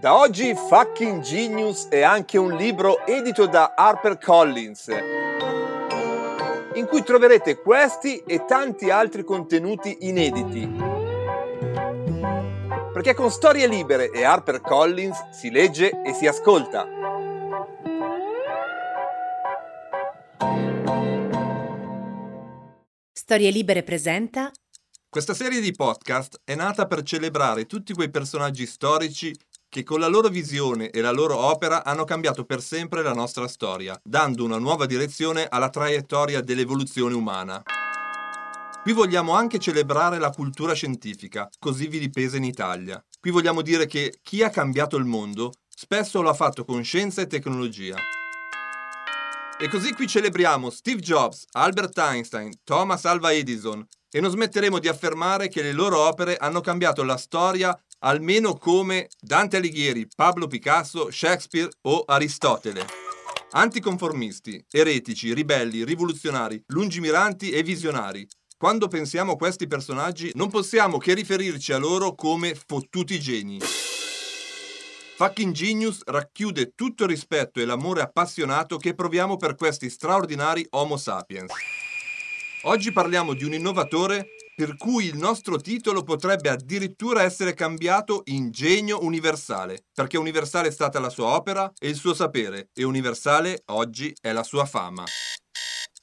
Da oggi Fucking Genius è anche un libro edito da HarperCollins, in cui troverete questi e tanti altri contenuti inediti. Perché con Storie Libere e HarperCollins si legge e si ascolta. Storie Libere presenta questa serie di podcast è nata per celebrare tutti quei personaggi storici che con la loro visione e la loro opera hanno cambiato per sempre la nostra storia, dando una nuova direzione alla traiettoria dell'evoluzione umana. Qui vogliamo anche celebrare la cultura scientifica, così vilipesa in Italia. Qui vogliamo dire che chi ha cambiato il mondo spesso lo ha fatto con scienza e tecnologia. E così qui celebriamo Steve Jobs, Albert Einstein, Thomas Alva Edison e non smetteremo di affermare che le loro opere hanno cambiato la storia almeno come Dante Alighieri, Pablo Picasso, Shakespeare o Aristotele. Anticonformisti, eretici, ribelli, rivoluzionari, lungimiranti e visionari. Quando pensiamo a questi personaggi non possiamo che riferirci a loro come fottuti geni. Fucking Genius racchiude tutto il rispetto e l'amore appassionato che proviamo per questi straordinari Homo sapiens. Oggi parliamo di un innovatore per cui il nostro titolo potrebbe addirittura essere cambiato in genio universale, perché universale è stata la sua opera e il suo sapere, e universale oggi è la sua fama.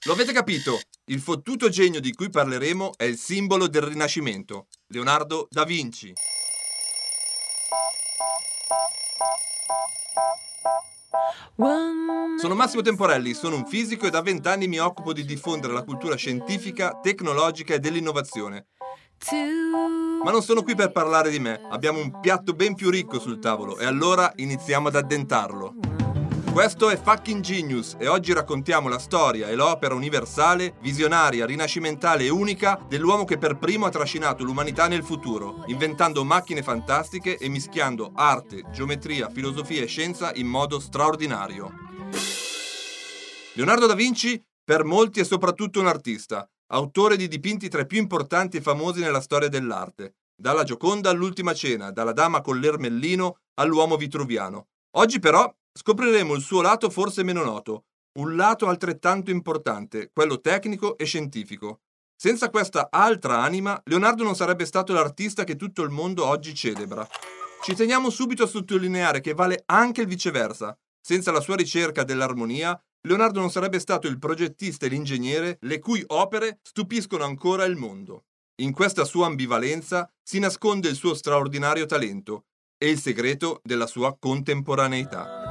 Lo avete capito? Il fottuto genio di cui parleremo è il simbolo del Rinascimento, Leonardo da Vinci. Sono Massimo Temporelli, sono un fisico e da vent'anni mi occupo di diffondere la cultura scientifica, tecnologica e dell'innovazione. Ma non sono qui per parlare di me, abbiamo un piatto ben più ricco sul tavolo e allora iniziamo ad addentarlo. Questo è Fucking Genius e oggi raccontiamo la storia e l'opera universale, visionaria, rinascimentale e unica dell'uomo che per primo ha trascinato l'umanità nel futuro, inventando macchine fantastiche e mischiando arte, geometria, filosofia e scienza in modo straordinario. Leonardo da Vinci per molti è soprattutto un artista, autore di dipinti tra i più importanti e famosi nella storia dell'arte, dalla Gioconda all'Ultima Cena, dalla Dama con l'Ermellino all'uomo vitruviano. Oggi però Scopriremo il suo lato forse meno noto, un lato altrettanto importante, quello tecnico e scientifico. Senza questa altra anima, Leonardo non sarebbe stato l'artista che tutto il mondo oggi celebra. Ci teniamo subito a sottolineare che vale anche il viceversa. Senza la sua ricerca dell'armonia, Leonardo non sarebbe stato il progettista e l'ingegnere le cui opere stupiscono ancora il mondo. In questa sua ambivalenza si nasconde il suo straordinario talento e il segreto della sua contemporaneità.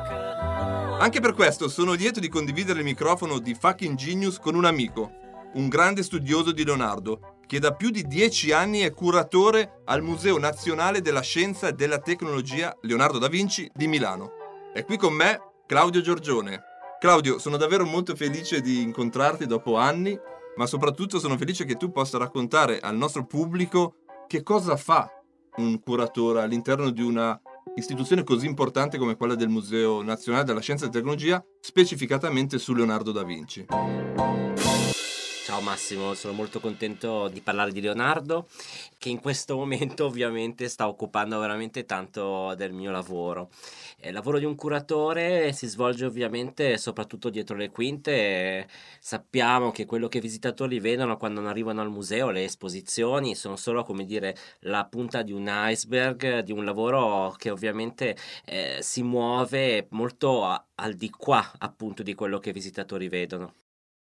Anche per questo sono lieto di condividere il microfono di Fucking Genius con un amico, un grande studioso di Leonardo, che da più di dieci anni è curatore al Museo Nazionale della Scienza e della Tecnologia Leonardo da Vinci di Milano. È qui con me Claudio Giorgione. Claudio, sono davvero molto felice di incontrarti dopo anni, ma soprattutto sono felice che tu possa raccontare al nostro pubblico che cosa fa un curatore all'interno di una istituzione così importante come quella del Museo Nazionale della Scienza e Tecnologia, specificatamente su Leonardo da Vinci. Ciao Massimo, sono molto contento di parlare di Leonardo che in questo momento ovviamente sta occupando veramente tanto del mio lavoro. Il lavoro di un curatore si svolge ovviamente soprattutto dietro le quinte. Sappiamo che quello che i visitatori vedono quando arrivano al museo, le esposizioni, sono solo come dire la punta di un iceberg, di un lavoro che ovviamente eh, si muove molto a, al di qua appunto di quello che i visitatori vedono.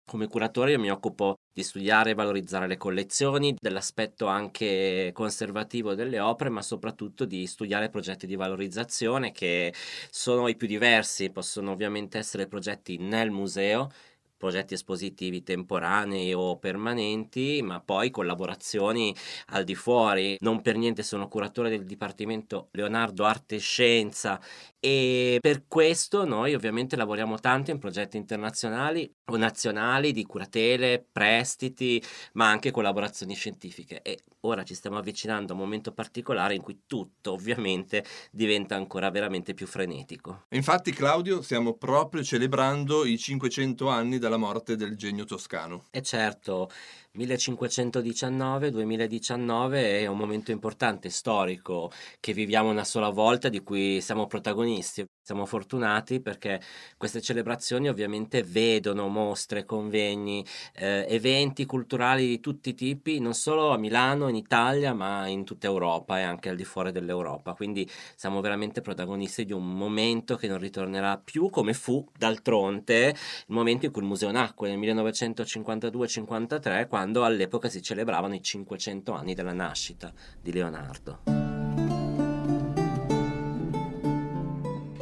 Come curatore io mi occupo di studiare e valorizzare le collezioni, dell'aspetto anche conservativo delle opere, ma soprattutto di studiare progetti di valorizzazione che sono i più diversi, possono ovviamente essere progetti nel museo progetti espositivi temporanei o permanenti, ma poi collaborazioni al di fuori. Non per niente sono curatore del Dipartimento Leonardo Arte e Scienza e per questo noi ovviamente lavoriamo tanto in progetti internazionali o nazionali di curatele, prestiti, ma anche collaborazioni scientifiche e ora ci stiamo avvicinando a un momento particolare in cui tutto ovviamente diventa ancora veramente più frenetico. Infatti Claudio stiamo proprio celebrando i 500 anni dalla morte del genio toscano. E certo, 1519-2019 è un momento importante, storico, che viviamo una sola volta, di cui siamo protagonisti. Siamo fortunati perché queste celebrazioni ovviamente vedono mostre, convegni, eh, eventi culturali di tutti i tipi, non solo a Milano, in Italia, ma in tutta Europa e anche al di fuori dell'Europa. Quindi siamo veramente protagonisti di un momento che non ritornerà più come fu d'altronde il momento in cui il museo nacque nel 1952-53, quando all'epoca si celebravano i 500 anni della nascita di Leonardo.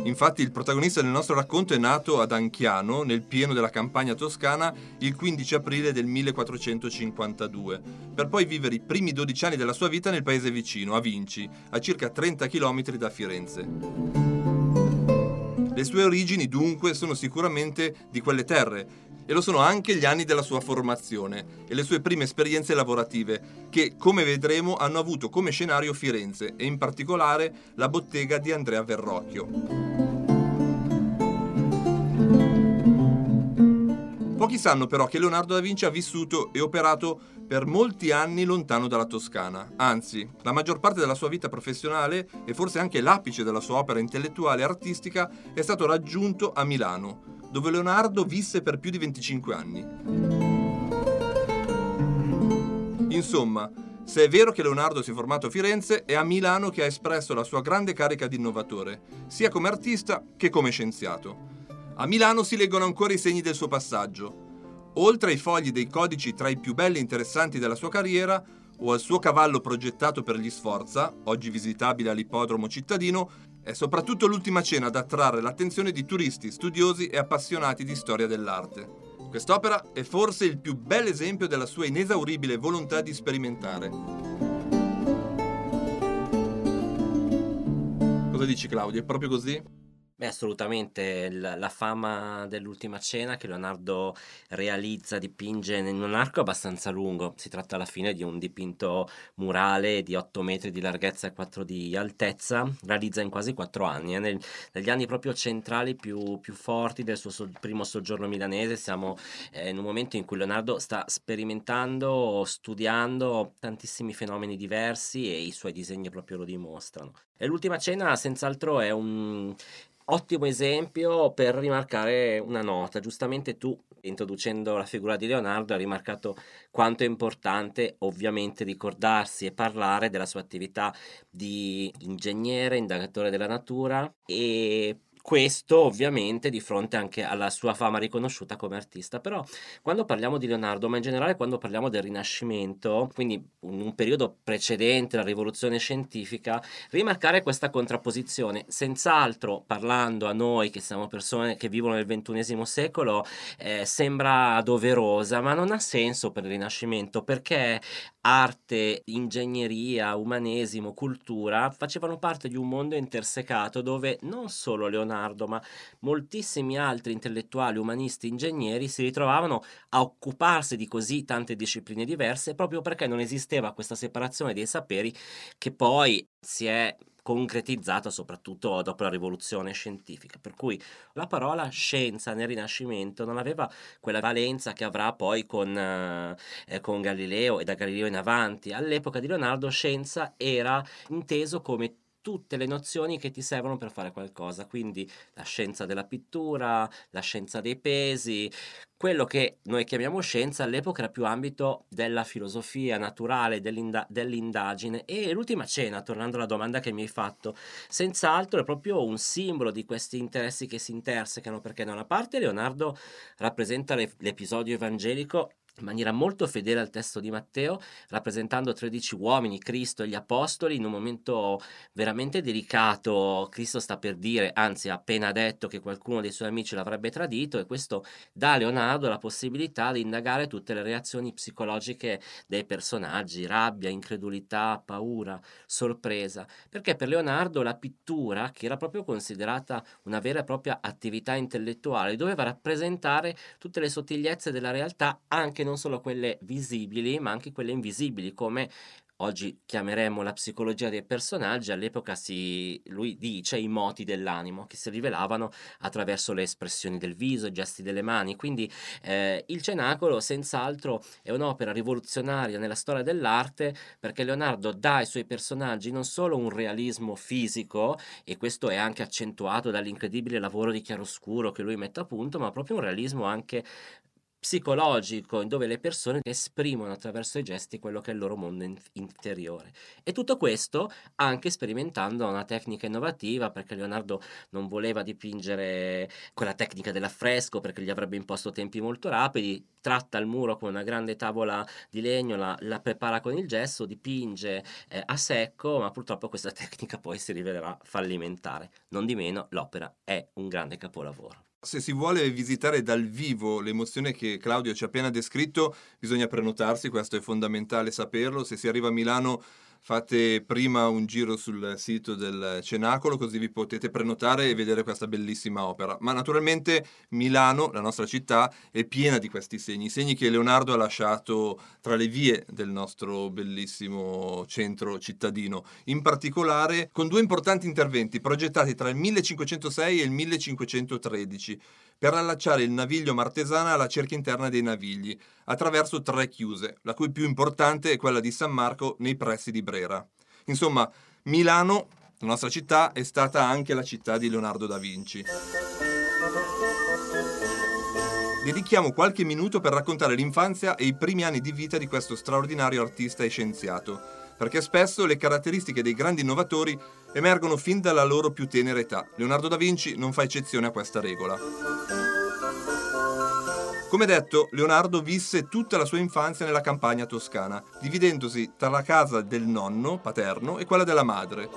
Infatti il protagonista del nostro racconto è nato ad Anchiano, nel pieno della campagna toscana, il 15 aprile del 1452, per poi vivere i primi 12 anni della sua vita nel paese vicino, a Vinci, a circa 30 km da Firenze. Le sue origini dunque sono sicuramente di quelle terre e lo sono anche gli anni della sua formazione e le sue prime esperienze lavorative che, come vedremo, hanno avuto come scenario Firenze e in particolare la bottega di Andrea Verrocchio. Pochi sanno però che Leonardo da Vinci ha vissuto e operato per molti anni lontano dalla Toscana. Anzi, la maggior parte della sua vita professionale e forse anche l'apice della sua opera intellettuale e artistica è stato raggiunto a Milano, dove Leonardo visse per più di 25 anni. Insomma, se è vero che Leonardo si è formato a Firenze, è a Milano che ha espresso la sua grande carica di innovatore, sia come artista che come scienziato. A Milano si leggono ancora i segni del suo passaggio. Oltre ai fogli dei codici tra i più belli e interessanti della sua carriera, o al suo cavallo progettato per gli Sforza, oggi visitabile all'ippodromo cittadino, è soprattutto l'ultima cena ad attrarre l'attenzione di turisti, studiosi e appassionati di storia dell'arte. Quest'opera è forse il più bel esempio della sua inesauribile volontà di sperimentare. Cosa dici Claudio? È proprio così? Beh, assolutamente, l la fama dell'Ultima cena che Leonardo realizza, dipinge in un arco abbastanza lungo. Si tratta alla fine di un dipinto murale di 8 metri di larghezza e 4 di altezza, realizza in quasi 4 anni, eh, nel negli anni proprio centrali più più forti del suo so primo soggiorno milanese. Siamo, ehm, in un momento in cui Leonardo sta sperimentando, studiando tantissimi fenomeni diversi e i suoi disegni proprio lo dimostrano. E l'Ultima cena senz'altro è un Ottimo esempio per rimarcare una nota. Giustamente tu, introducendo la figura di Leonardo, hai rimarcato quanto è importante ovviamente ricordarsi e parlare della sua attività di ingegnere, indagatore della natura e questo ovviamente di fronte anche alla sua fama riconosciuta come artista, però quando parliamo di Leonardo, ma in generale quando parliamo del Rinascimento, quindi in un periodo precedente la rivoluzione scientifica, rimarcare questa contrapposizione, senz'altro parlando a noi che siamo persone che vivono nel ventunesimo secolo, eh, sembra doverosa, ma non ha senso per il Rinascimento perché arte, ingegneria, umanesimo, cultura facevano parte di un mondo intersecato dove non solo Leonardo, ma moltissimi altri intellettuali, umanisti, ingegneri si ritrovavano a occuparsi di così tante discipline diverse proprio perché non esisteva questa separazione dei saperi che poi si è concretizzata soprattutto dopo la rivoluzione scientifica. Per cui la parola scienza nel Rinascimento non aveva quella valenza che avrà poi con, eh, con Galileo e da Galileo in avanti. All'epoca di Leonardo scienza era inteso come tutte le nozioni che ti servono per fare qualcosa, quindi la scienza della pittura, la scienza dei pesi, quello che noi chiamiamo scienza all'epoca era più ambito della filosofia naturale, dell'inda- dell'indagine. E l'ultima cena, tornando alla domanda che mi hai fatto, senz'altro è proprio un simbolo di questi interessi che si intersecano, perché da una parte Leonardo rappresenta le- l'episodio evangelico in maniera molto fedele al testo di Matteo, rappresentando 13 uomini, Cristo e gli Apostoli, in un momento veramente delicato. Cristo sta per dire, anzi ha appena detto che qualcuno dei suoi amici l'avrebbe tradito e questo dà a Leonardo la possibilità di indagare tutte le reazioni psicologiche dei personaggi, rabbia, incredulità, paura, sorpresa, perché per Leonardo la pittura, che era proprio considerata una vera e propria attività intellettuale, doveva rappresentare tutte le sottigliezze della realtà anche non solo quelle visibili, ma anche quelle invisibili, come oggi chiameremmo la psicologia dei personaggi, all'epoca si, lui dice i moti dell'animo che si rivelavano attraverso le espressioni del viso, i gesti delle mani. Quindi eh, il Cenacolo senz'altro è un'opera rivoluzionaria nella storia dell'arte perché Leonardo dà ai suoi personaggi non solo un realismo fisico, e questo è anche accentuato dall'incredibile lavoro di chiaroscuro che lui mette a punto, ma proprio un realismo anche psicologico dove le persone esprimono attraverso i gesti quello che è il loro mondo in- interiore. E tutto questo anche sperimentando una tecnica innovativa perché Leonardo non voleva dipingere quella tecnica dell'affresco perché gli avrebbe imposto tempi molto rapidi, tratta il muro con una grande tavola di legno, la, la prepara con il gesso, dipinge eh, a secco, ma purtroppo questa tecnica poi si rivelerà fallimentare. Non di meno l'opera è un grande capolavoro. Se si vuole visitare dal vivo l'emozione che Claudio ci ha appena descritto, bisogna prenotarsi, questo è fondamentale saperlo. Se si arriva a Milano fate prima un giro sul sito del Cenacolo così vi potete prenotare e vedere questa bellissima opera. Ma naturalmente Milano, la nostra città, è piena di questi segni, segni che Leonardo ha lasciato tra le vie del nostro bellissimo centro cittadino, in particolare con due importanti interventi progettati tra il 1506 e il 1513 per allacciare il naviglio martesana alla cerchia interna dei navigli, attraverso tre chiuse, la cui più importante è quella di San Marco nei pressi di Brera. Insomma, Milano, la nostra città, è stata anche la città di Leonardo da Vinci. Dedichiamo qualche minuto per raccontare l'infanzia e i primi anni di vita di questo straordinario artista e scienziato, perché spesso le caratteristiche dei grandi innovatori emergono fin dalla loro più tenera età. Leonardo da Vinci non fa eccezione a questa regola. Come detto, Leonardo visse tutta la sua infanzia nella campagna toscana, dividendosi tra la casa del nonno paterno e quella della madre.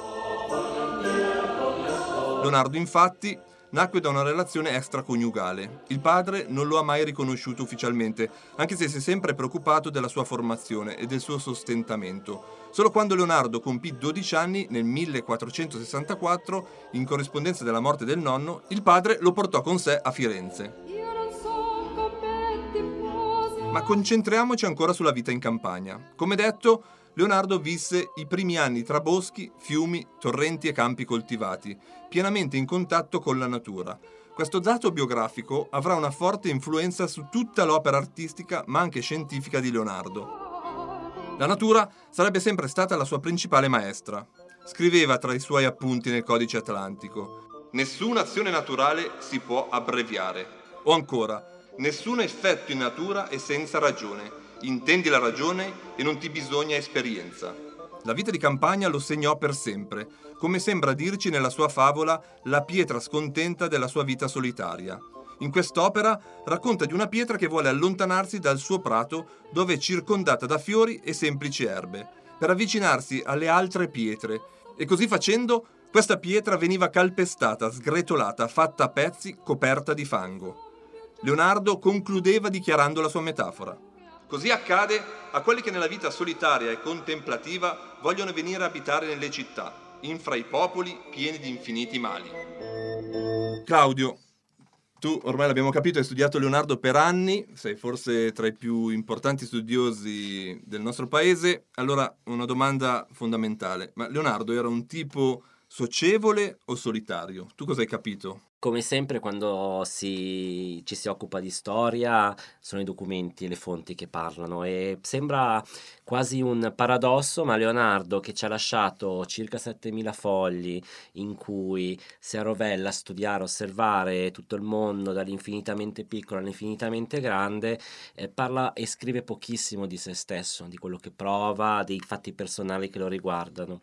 Leonardo infatti nacque da una relazione extraconiugale. Il padre non lo ha mai riconosciuto ufficialmente, anche se si è sempre preoccupato della sua formazione e del suo sostentamento. Solo quando Leonardo compì 12 anni, nel 1464, in corrispondenza della morte del nonno, il padre lo portò con sé a Firenze. Ma concentriamoci ancora sulla vita in campagna. Come detto, Leonardo visse i primi anni tra boschi, fiumi, torrenti e campi coltivati, pienamente in contatto con la natura. Questo dato biografico avrà una forte influenza su tutta l'opera artistica ma anche scientifica di Leonardo. La natura sarebbe sempre stata la sua principale maestra. Scriveva tra i suoi appunti nel codice atlantico, Nessuna azione naturale si può abbreviare. O ancora, nessun effetto in natura è senza ragione. Intendi la ragione e non ti bisogna esperienza. La vita di campagna lo segnò per sempre, come sembra dirci nella sua favola la pietra scontenta della sua vita solitaria. In quest'opera racconta di una pietra che vuole allontanarsi dal suo prato dove è circondata da fiori e semplici erbe, per avvicinarsi alle altre pietre, e così facendo questa pietra veniva calpestata, sgretolata, fatta a pezzi, coperta di fango. Leonardo concludeva dichiarando la sua metafora. Così accade a quelli che nella vita solitaria e contemplativa vogliono venire a abitare nelle città, infra i popoli pieni di infiniti mali. Claudio, tu ormai l'abbiamo capito, hai studiato Leonardo per anni, sei forse tra i più importanti studiosi del nostro paese. Allora, una domanda fondamentale. Ma Leonardo era un tipo socievole o solitario? Tu cosa hai capito? Come sempre quando si, ci si occupa di storia sono i documenti e le fonti che parlano e sembra quasi un paradosso, ma Leonardo che ci ha lasciato circa 7000 fogli in cui si arrovella a studiare, osservare tutto il mondo dall'infinitamente piccolo all'infinitamente grande, eh, parla e scrive pochissimo di se stesso, di quello che prova, dei fatti personali che lo riguardano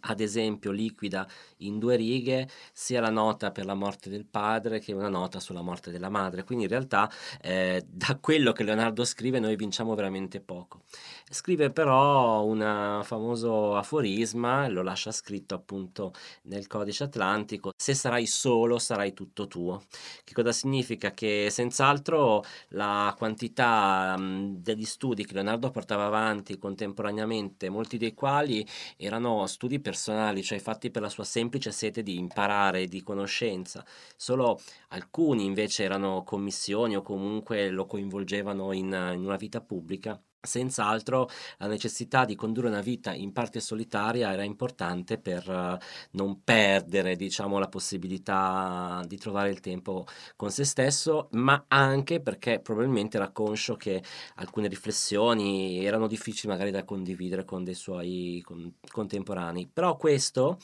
ad esempio liquida in due righe sia la nota per la morte del padre che una nota sulla morte della madre. Quindi in realtà eh, da quello che Leonardo scrive noi vinciamo veramente poco. Scrive però un famoso aforisma, lo lascia scritto appunto nel codice atlantico, se sarai solo sarai tutto tuo. Che cosa significa? Che senz'altro la quantità mh, degli studi che Leonardo portava avanti contemporaneamente, molti dei quali erano studi personali, cioè fatti per la sua semplice sete di imparare, di conoscenza. Solo alcuni invece erano commissioni o comunque lo coinvolgevano in, in una vita pubblica Senz'altro la necessità di condurre una vita in parte solitaria era importante per eh, non perdere, diciamo, la possibilità di trovare il tempo con se stesso, ma anche perché probabilmente era conscio che alcune riflessioni erano difficili magari da condividere con dei suoi con- contemporanei. Però questo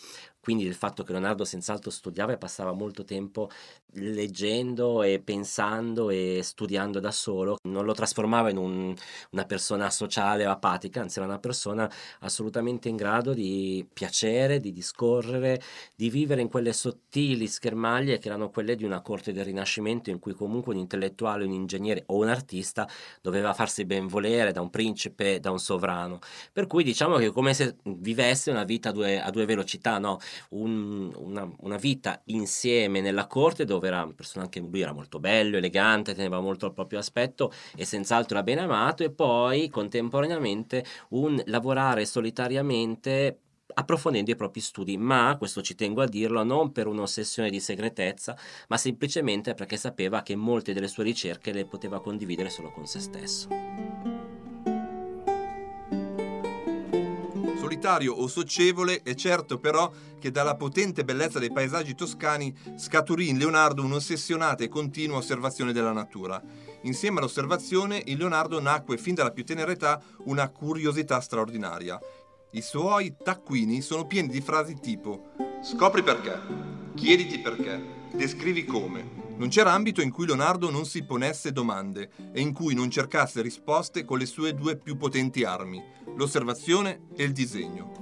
quindi il fatto che Leonardo senz'altro studiava e passava molto tempo leggendo e pensando e studiando da solo, non lo trasformava in un, una persona sociale o apatica, anzi era una persona assolutamente in grado di piacere, di discorrere, di vivere in quelle sottili schermaglie che erano quelle di una corte del Rinascimento in cui comunque un intellettuale, un ingegnere o un artista doveva farsi ben volere da un principe, da un sovrano. Per cui diciamo che è come se vivesse una vita a due, a due velocità, no? Un, una, una, vita insieme nella corte dove era una persona anche lui era molto bello, elegante, teneva molto al proprio aspetto e senz'altro era ben amato e poi contemporaneamente un lavorare solitariamente approfondendo i propri studi, ma questo ci tengo a dirlo non per un'ossessione di segretezza, ma semplicemente perché sapeva che molte delle sue ricerche le poteva condividere solo con se stesso. Solitario o socievole, è certo però che dalla potente bellezza dei paesaggi toscani scaturì in Leonardo un'ossessionata e continua osservazione della natura. Insieme all'osservazione, in Leonardo nacque fin dalla più tenera età una curiosità straordinaria. I suoi taccuini sono pieni di frasi tipo Scopri perché, chiediti perché, descrivi come. Non c'era ambito in cui Leonardo non si ponesse domande e in cui non cercasse risposte con le sue due più potenti armi, l'osservazione e il disegno.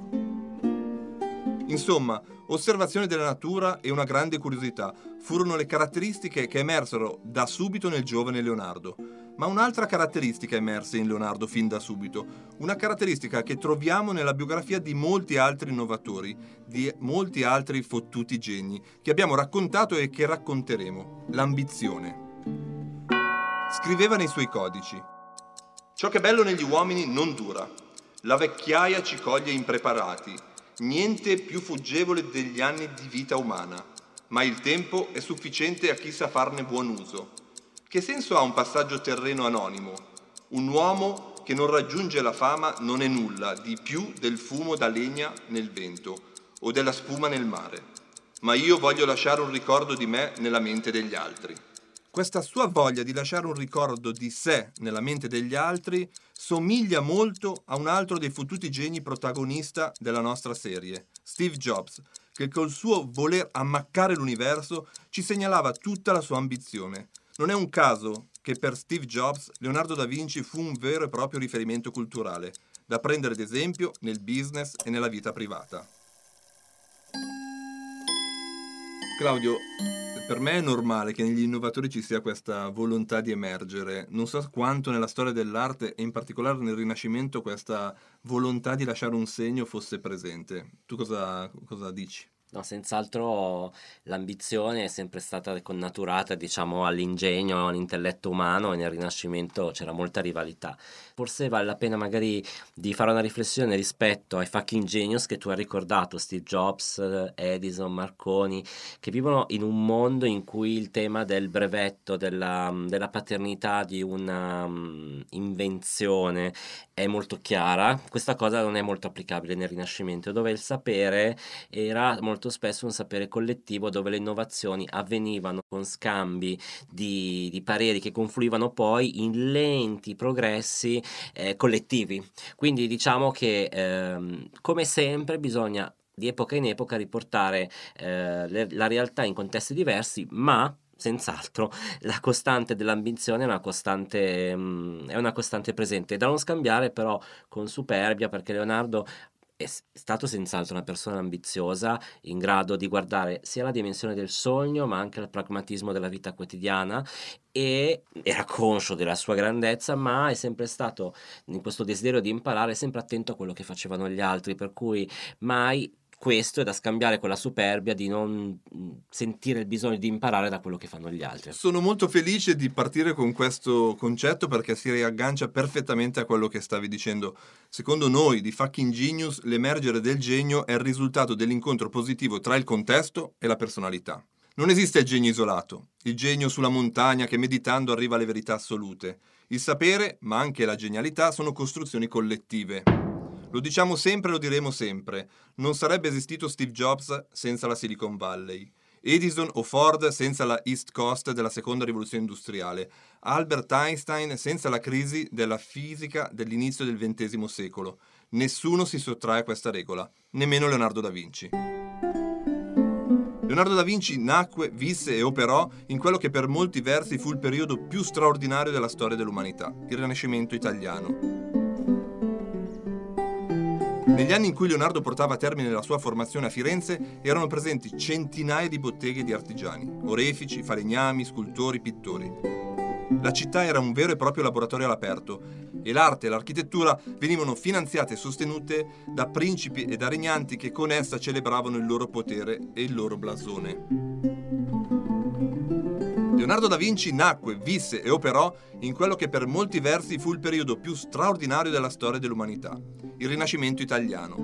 Insomma, osservazione della natura e una grande curiosità furono le caratteristiche che emersero da subito nel giovane Leonardo. Ma un'altra caratteristica emerse in Leonardo fin da subito, una caratteristica che troviamo nella biografia di molti altri innovatori, di molti altri fottuti geni, che abbiamo raccontato e che racconteremo, l'ambizione. Scriveva nei suoi codici, Ciò che è bello negli uomini non dura, la vecchiaia ci coglie impreparati, niente più fuggevole degli anni di vita umana, ma il tempo è sufficiente a chi sa farne buon uso. Che senso ha un passaggio terreno anonimo? Un uomo che non raggiunge la fama non è nulla di più del fumo da legna nel vento o della spuma nel mare, ma io voglio lasciare un ricordo di me nella mente degli altri. Questa sua voglia di lasciare un ricordo di sé nella mente degli altri somiglia molto a un altro dei fottuti geni protagonista della nostra serie, Steve Jobs, che col suo voler ammaccare l'universo ci segnalava tutta la sua ambizione. Non è un caso che per Steve Jobs Leonardo da Vinci fu un vero e proprio riferimento culturale, da prendere ad esempio nel business e nella vita privata. Claudio, per me è normale che negli innovatori ci sia questa volontà di emergere. Non so quanto nella storia dell'arte e in particolare nel Rinascimento questa volontà di lasciare un segno fosse presente. Tu cosa, cosa dici? No, senz'altro l'ambizione è sempre stata connaturata, diciamo, all'ingegno, all'intelletto umano e nel Rinascimento c'era molta rivalità. Forse vale la pena magari di fare una riflessione rispetto ai fucking genius che tu hai ricordato, Steve Jobs, Edison, Marconi, che vivono in un mondo in cui il tema del brevetto, della, della paternità di una um, invenzione è molto chiara. Questa cosa non è molto applicabile nel Rinascimento, dove il sapere era molto molto spesso un sapere collettivo dove le innovazioni avvenivano con scambi di, di pareri che confluivano poi in lenti progressi eh, collettivi. Quindi diciamo che ehm, come sempre bisogna di epoca in epoca riportare eh, le, la realtà in contesti diversi, ma senz'altro la costante dell'ambizione è una costante, mm, è una costante presente da non scambiare però con superbia perché Leonardo è stato senz'altro una persona ambiziosa, in grado di guardare sia la dimensione del sogno, ma anche il pragmatismo della vita quotidiana e era conscio della sua grandezza, ma è sempre stato in questo desiderio di imparare, sempre attento a quello che facevano gli altri, per cui mai questo è da scambiare con la superbia di non mhmm, sentire il bisogno di imparare da quello che fanno gli altri. Sono molto felice di partire con questo concetto perché si riaggancia perfettamente a quello che stavi dicendo. Secondo noi di Fucking Genius, l'emergere del genio è il risultato dell'incontro positivo tra il contesto e la personalità. Non esiste il genio isolato, il genio sulla montagna che meditando arriva alle verità assolute. Il sapere, ma anche la genialità, sono costruzioni collettive. Lo diciamo sempre e lo diremo sempre. Non sarebbe esistito Steve Jobs senza la Silicon Valley. Edison o Ford senza la East Coast della seconda rivoluzione industriale. Albert Einstein senza la crisi della fisica dell'inizio del XX secolo. Nessuno si sottrae a questa regola, nemmeno Leonardo da Vinci. Leonardo da Vinci nacque, visse e operò in quello che per molti versi fu il periodo più straordinario della storia dell'umanità, il Rinascimento italiano. Negli anni in cui Leonardo portava a termine la sua formazione a Firenze erano presenti centinaia di botteghe di artigiani, orefici, falegnami, scultori, pittori. La città era un vero e proprio laboratorio all'aperto e l'arte e l'architettura venivano finanziate e sostenute da principi e da regnanti che con essa celebravano il loro potere e il loro blasone. Leonardo da Vinci nacque, visse e operò in quello che per molti versi fu il periodo più straordinario della storia dell'umanità, il Rinascimento italiano.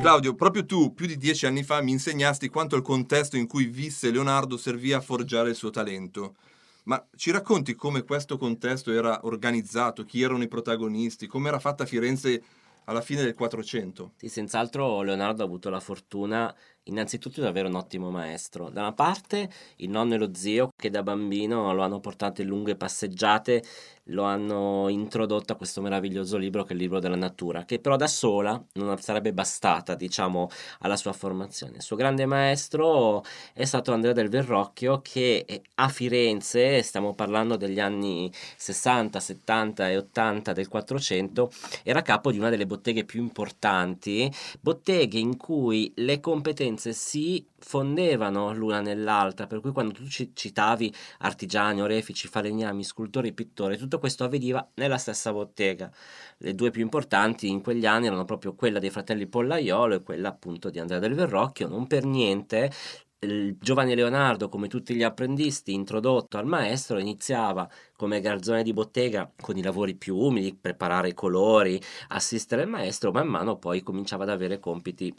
Claudio, proprio tu, più di dieci anni fa, mi insegnasti quanto il contesto in cui visse Leonardo servì a forgiare il suo talento. Ma ci racconti come questo contesto era organizzato, chi erano i protagonisti, come era fatta Firenze alla fine del 400? Sì, senz'altro Leonardo ha avuto la fortuna innanzitutto di avere un ottimo maestro. Da una parte il nonno e lo zio che da bambino lo hanno portato in lunghe passeggiate lo hanno introdotto a questo meraviglioso libro che è il libro della natura, che però da sola non sarebbe bastata, diciamo, alla sua formazione. Il suo grande maestro è stato Andrea del Verrocchio che a Firenze, stiamo parlando degli anni 60, 70 e 80 del 400, era capo di una delle botteghe più importanti, botteghe in cui le competenze si fondevano l'una nell'altra, per cui quando tu citavi artigiani, orefici, falegnami, scultori, pittori, tutto questo avveniva nella stessa bottega. Le due più importanti in quegli anni erano proprio quella dei fratelli Pollaiolo e quella appunto di Andrea del Verrocchio, non per niente il giovane Leonardo, come tutti gli apprendisti, introdotto al maestro, iniziava come garzone di bottega con i lavori più umili, preparare i colori, assistere il maestro, man mano poi cominciava ad avere compiti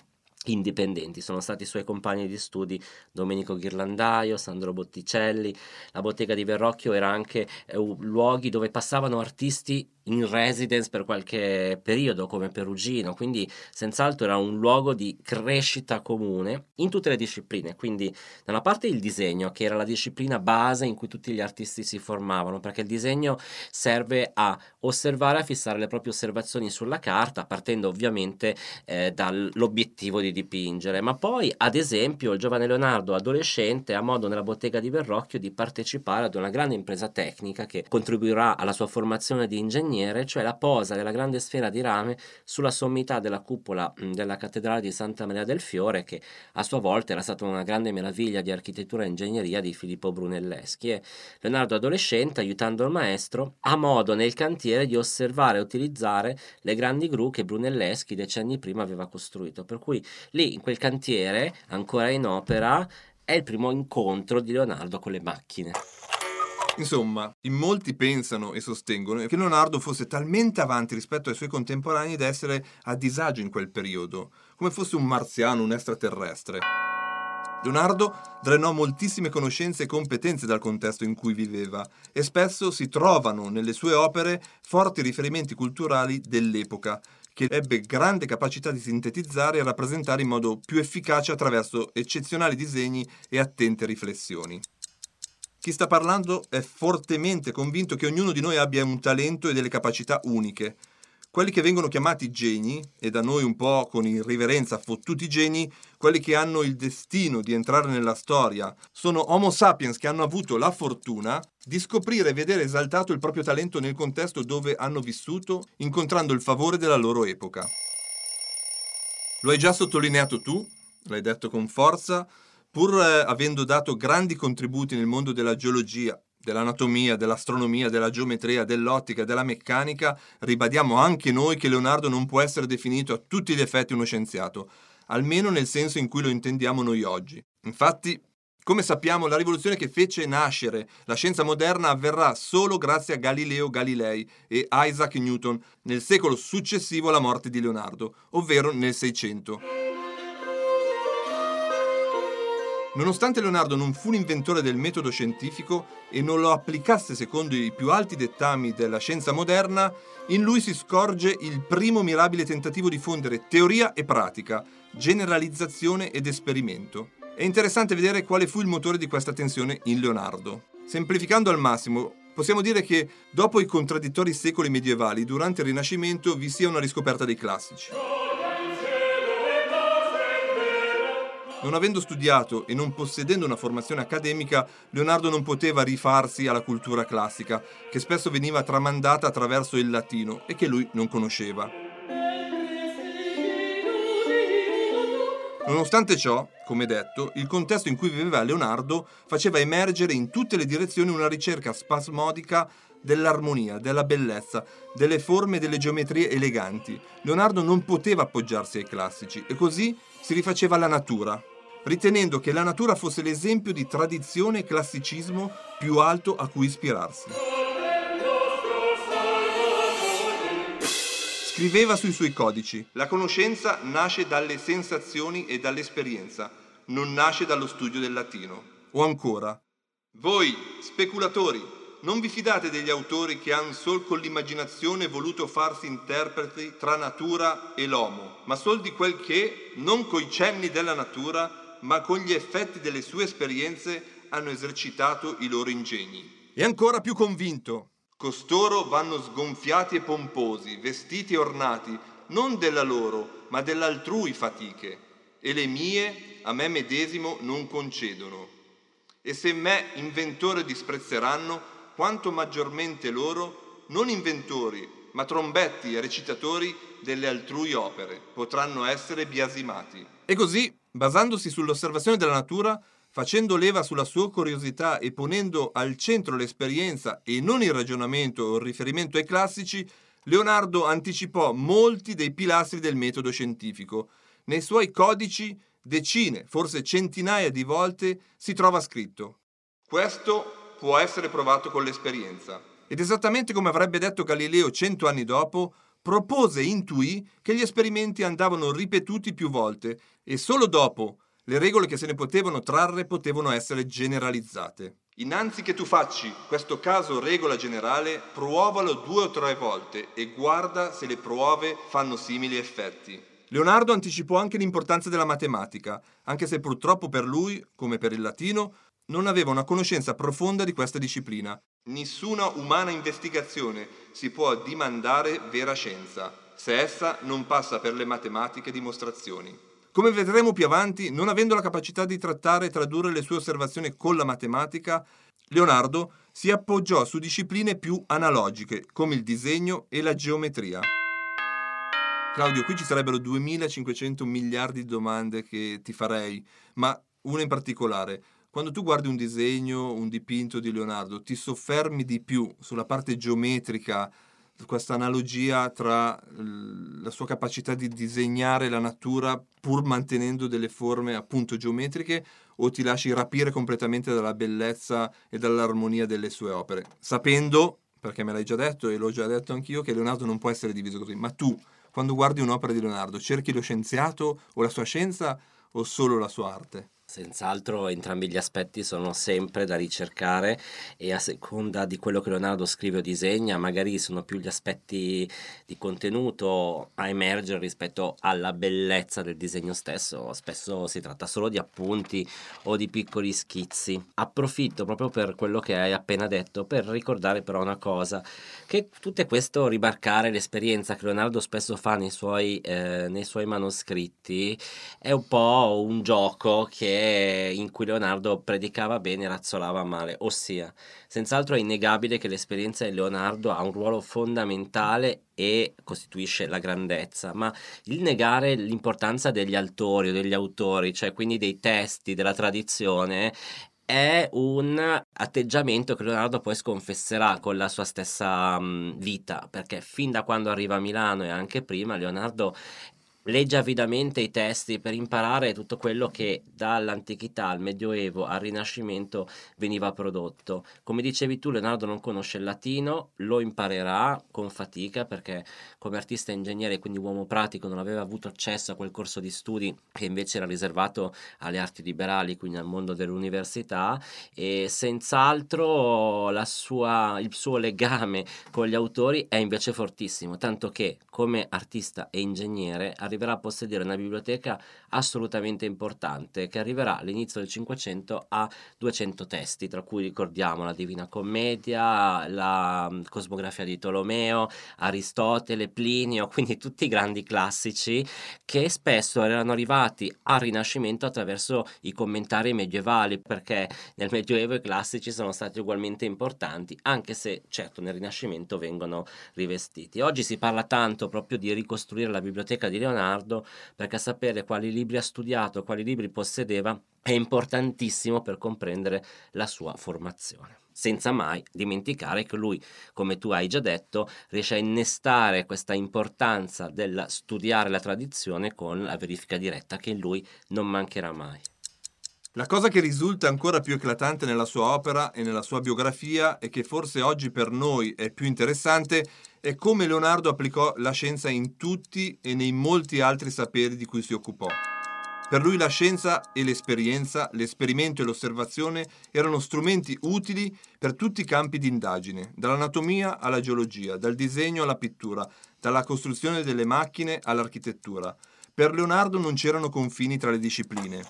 indipendenti. Sono stati i suoi compagni di studi Domenico Ghirlandaio, Sandro Botticelli. La bottega di Verrocchio era anche eh, luoghi dove passavano artisti in residence per qualche periodo come Perugino, quindi senz'altro era un luogo di crescita comune in tutte le discipline, quindi da una parte il disegno che era la disciplina base in cui tutti gli artisti si formavano, perché il disegno serve a osservare, a fissare le proprie osservazioni sulla carta, partendo ovviamente eh, dall'obiettivo di dipingere, ma poi ad esempio il giovane Leonardo adolescente ha modo nella bottega di Verrocchio di partecipare ad una grande impresa tecnica che contribuirà alla sua formazione di ingegnere cioè la posa della grande sfera di rame sulla sommità della cupola della cattedrale di Santa Maria del Fiore, che a sua volta era stata una grande meraviglia di architettura e ingegneria di Filippo Brunelleschi. E Leonardo adolescente, aiutando il maestro, ha modo nel cantiere di osservare e utilizzare le grandi gru che Brunelleschi decenni prima aveva costruito. Per cui lì, in quel cantiere, ancora in opera, è il primo incontro di Leonardo con le macchine. Insomma, in molti pensano e sostengono che Leonardo fosse talmente avanti rispetto ai suoi contemporanei da essere a disagio in quel periodo, come fosse un marziano, un extraterrestre. Leonardo drenò moltissime conoscenze e competenze dal contesto in cui viveva e spesso si trovano nelle sue opere forti riferimenti culturali dell'epoca, che ebbe grande capacità di sintetizzare e rappresentare in modo più efficace attraverso eccezionali disegni e attente riflessioni. Chi sta parlando è fortemente convinto che ognuno di noi abbia un talento e delle capacità uniche. Quelli che vengono chiamati geni, e da noi un po' con irriverenza fottuti geni, quelli che hanno il destino di entrare nella storia, sono Homo sapiens che hanno avuto la fortuna di scoprire e vedere esaltato il proprio talento nel contesto dove hanno vissuto, incontrando il favore della loro epoca. Lo hai già sottolineato tu, l'hai detto con forza, pur eh, avendo dato grandi contributi nel mondo della geologia, dell'anatomia, dell'astronomia, della geometria, dell'ottica, della meccanica, ribadiamo anche noi che Leonardo non può essere definito a tutti gli effetti uno scienziato, almeno nel senso in cui lo intendiamo noi oggi. Infatti, come sappiamo, la rivoluzione che fece nascere la scienza moderna avverrà solo grazie a Galileo Galilei e Isaac Newton nel secolo successivo alla morte di Leonardo, ovvero nel 600. Nonostante Leonardo non fu l'inventore del metodo scientifico e non lo applicasse secondo i più alti dettami della scienza moderna, in lui si scorge il primo mirabile tentativo di fondere teoria e pratica, generalizzazione ed esperimento. È interessante vedere quale fu il motore di questa tensione in Leonardo. Semplificando al massimo, possiamo dire che dopo i contraddittori secoli medievali, durante il Rinascimento vi sia una riscoperta dei classici. Non avendo studiato e non possedendo una formazione accademica, Leonardo non poteva rifarsi alla cultura classica, che spesso veniva tramandata attraverso il latino e che lui non conosceva. Nonostante ciò, come detto, il contesto in cui viveva Leonardo faceva emergere in tutte le direzioni una ricerca spasmodica dell'armonia, della bellezza, delle forme e delle geometrie eleganti. Leonardo non poteva appoggiarsi ai classici e così si rifaceva alla natura, ritenendo che la natura fosse l'esempio di tradizione e classicismo più alto a cui ispirarsi. Scriveva sui suoi codici, la conoscenza nasce dalle sensazioni e dall'esperienza, non nasce dallo studio del latino. O ancora, voi, speculatori, non vi fidate degli autori che hanno sol con l'immaginazione voluto farsi interpreti tra natura e l'uomo, ma sol di quel che, non coi cenni della natura, ma con gli effetti delle sue esperienze hanno esercitato i loro ingegni. E ancora più convinto, costoro vanno sgonfiati e pomposi, vestiti e ornati, non della loro, ma dell'altrui fatiche, e le mie a me medesimo non concedono. E se me inventore disprezzeranno, quanto maggiormente loro, non inventori, ma trombetti e recitatori delle altrui opere, potranno essere biasimati. E così basandosi sull'osservazione della natura, facendo leva sulla sua curiosità e ponendo al centro l'esperienza e non il ragionamento o il riferimento ai classici, Leonardo anticipò molti dei pilastri del metodo scientifico. Nei suoi codici decine, forse centinaia di volte si trova scritto questo può essere provato con l'esperienza. Ed esattamente come avrebbe detto Galileo cento anni dopo, propose e intuì che gli esperimenti andavano ripetuti più volte e solo dopo le regole che se ne potevano trarre potevano essere generalizzate. Innanzi che tu facci questo caso regola generale, provalo due o tre volte e guarda se le prove fanno simili effetti. Leonardo anticipò anche l'importanza della matematica, anche se purtroppo per lui, come per il latino, non aveva una conoscenza profonda di questa disciplina. Nessuna umana investigazione si può dimandare vera scienza, se essa non passa per le matematiche dimostrazioni. Come vedremo più avanti, non avendo la capacità di trattare e tradurre le sue osservazioni con la matematica, Leonardo si appoggiò su discipline più analogiche, come il disegno e la geometria. Claudio, qui ci sarebbero 2500 miliardi di domande che ti farei, ma una in particolare. Quando tu guardi un disegno, un dipinto di Leonardo, ti soffermi di più sulla parte geometrica, questa analogia tra la sua capacità di disegnare la natura pur mantenendo delle forme appunto geometriche o ti lasci rapire completamente dalla bellezza e dall'armonia delle sue opere, sapendo, perché me l'hai già detto e l'ho già detto anch'io, che Leonardo non può essere diviso così, ma tu quando guardi un'opera di Leonardo cerchi lo scienziato o la sua scienza o solo la sua arte? Senz'altro entrambi gli aspetti sono sempre da ricercare e a seconda di quello che Leonardo scrive o disegna, magari sono più gli aspetti di contenuto a emergere rispetto alla bellezza del disegno stesso. Spesso si tratta solo di appunti o di piccoli schizzi. Approfitto proprio per quello che hai appena detto per ricordare però una cosa, che tutto questo rimarcare l'esperienza che Leonardo spesso fa nei suoi, eh, nei suoi manoscritti è un po' un gioco che in cui Leonardo predicava bene e razzolava male, ossia, senz'altro è innegabile che l'esperienza di Leonardo ha un ruolo fondamentale e costituisce la grandezza, ma il negare l'importanza degli autori o degli autori, cioè quindi dei testi, della tradizione, è un atteggiamento che Leonardo poi sconfesserà con la sua stessa vita, perché fin da quando arriva a Milano e anche prima Leonardo legge avidamente i testi per imparare tutto quello che dall'antichità al Medioevo al Rinascimento veniva prodotto. Come dicevi tu, Leonardo non conosce il latino, lo imparerà con fatica perché come artista ingegnere, quindi uomo pratico, non aveva avuto accesso a quel corso di studi che invece era riservato alle arti liberali, quindi al mondo dell'università e senz'altro sua, il suo legame con gli autori è invece fortissimo, tanto che come artista e ingegnere arriverà a possedere una biblioteca assolutamente importante che arriverà all'inizio del Cinquecento a 200 testi, tra cui ricordiamo la Divina Commedia, la mm, Cosmografia di Tolomeo, Aristotele, Plinio, quindi tutti i grandi classici che spesso erano arrivati al Rinascimento attraverso i commentari medievali, perché nel Medioevo i classici sono stati ugualmente importanti, anche se certo nel Rinascimento vengono rivestiti. Oggi si parla tanto proprio di ricostruire la biblioteca di Leonardo, perché sapere quali libri ha studiato, quali libri possedeva, è importantissimo per comprendere la sua formazione senza mai dimenticare che lui, come tu hai già detto, riesce a innestare questa importanza del studiare la tradizione con la verifica diretta che in lui non mancherà mai. La cosa che risulta ancora più eclatante nella sua opera e nella sua biografia e che forse oggi per noi è più interessante è come Leonardo applicò la scienza in tutti e nei molti altri saperi di cui si occupò. Per lui la scienza e l'esperienza, l'esperimento e l'osservazione erano strumenti utili per tutti i campi di indagine, dall'anatomia alla geologia, dal disegno alla pittura, dalla costruzione delle macchine all'architettura. Per Leonardo non c'erano confini tra le discipline.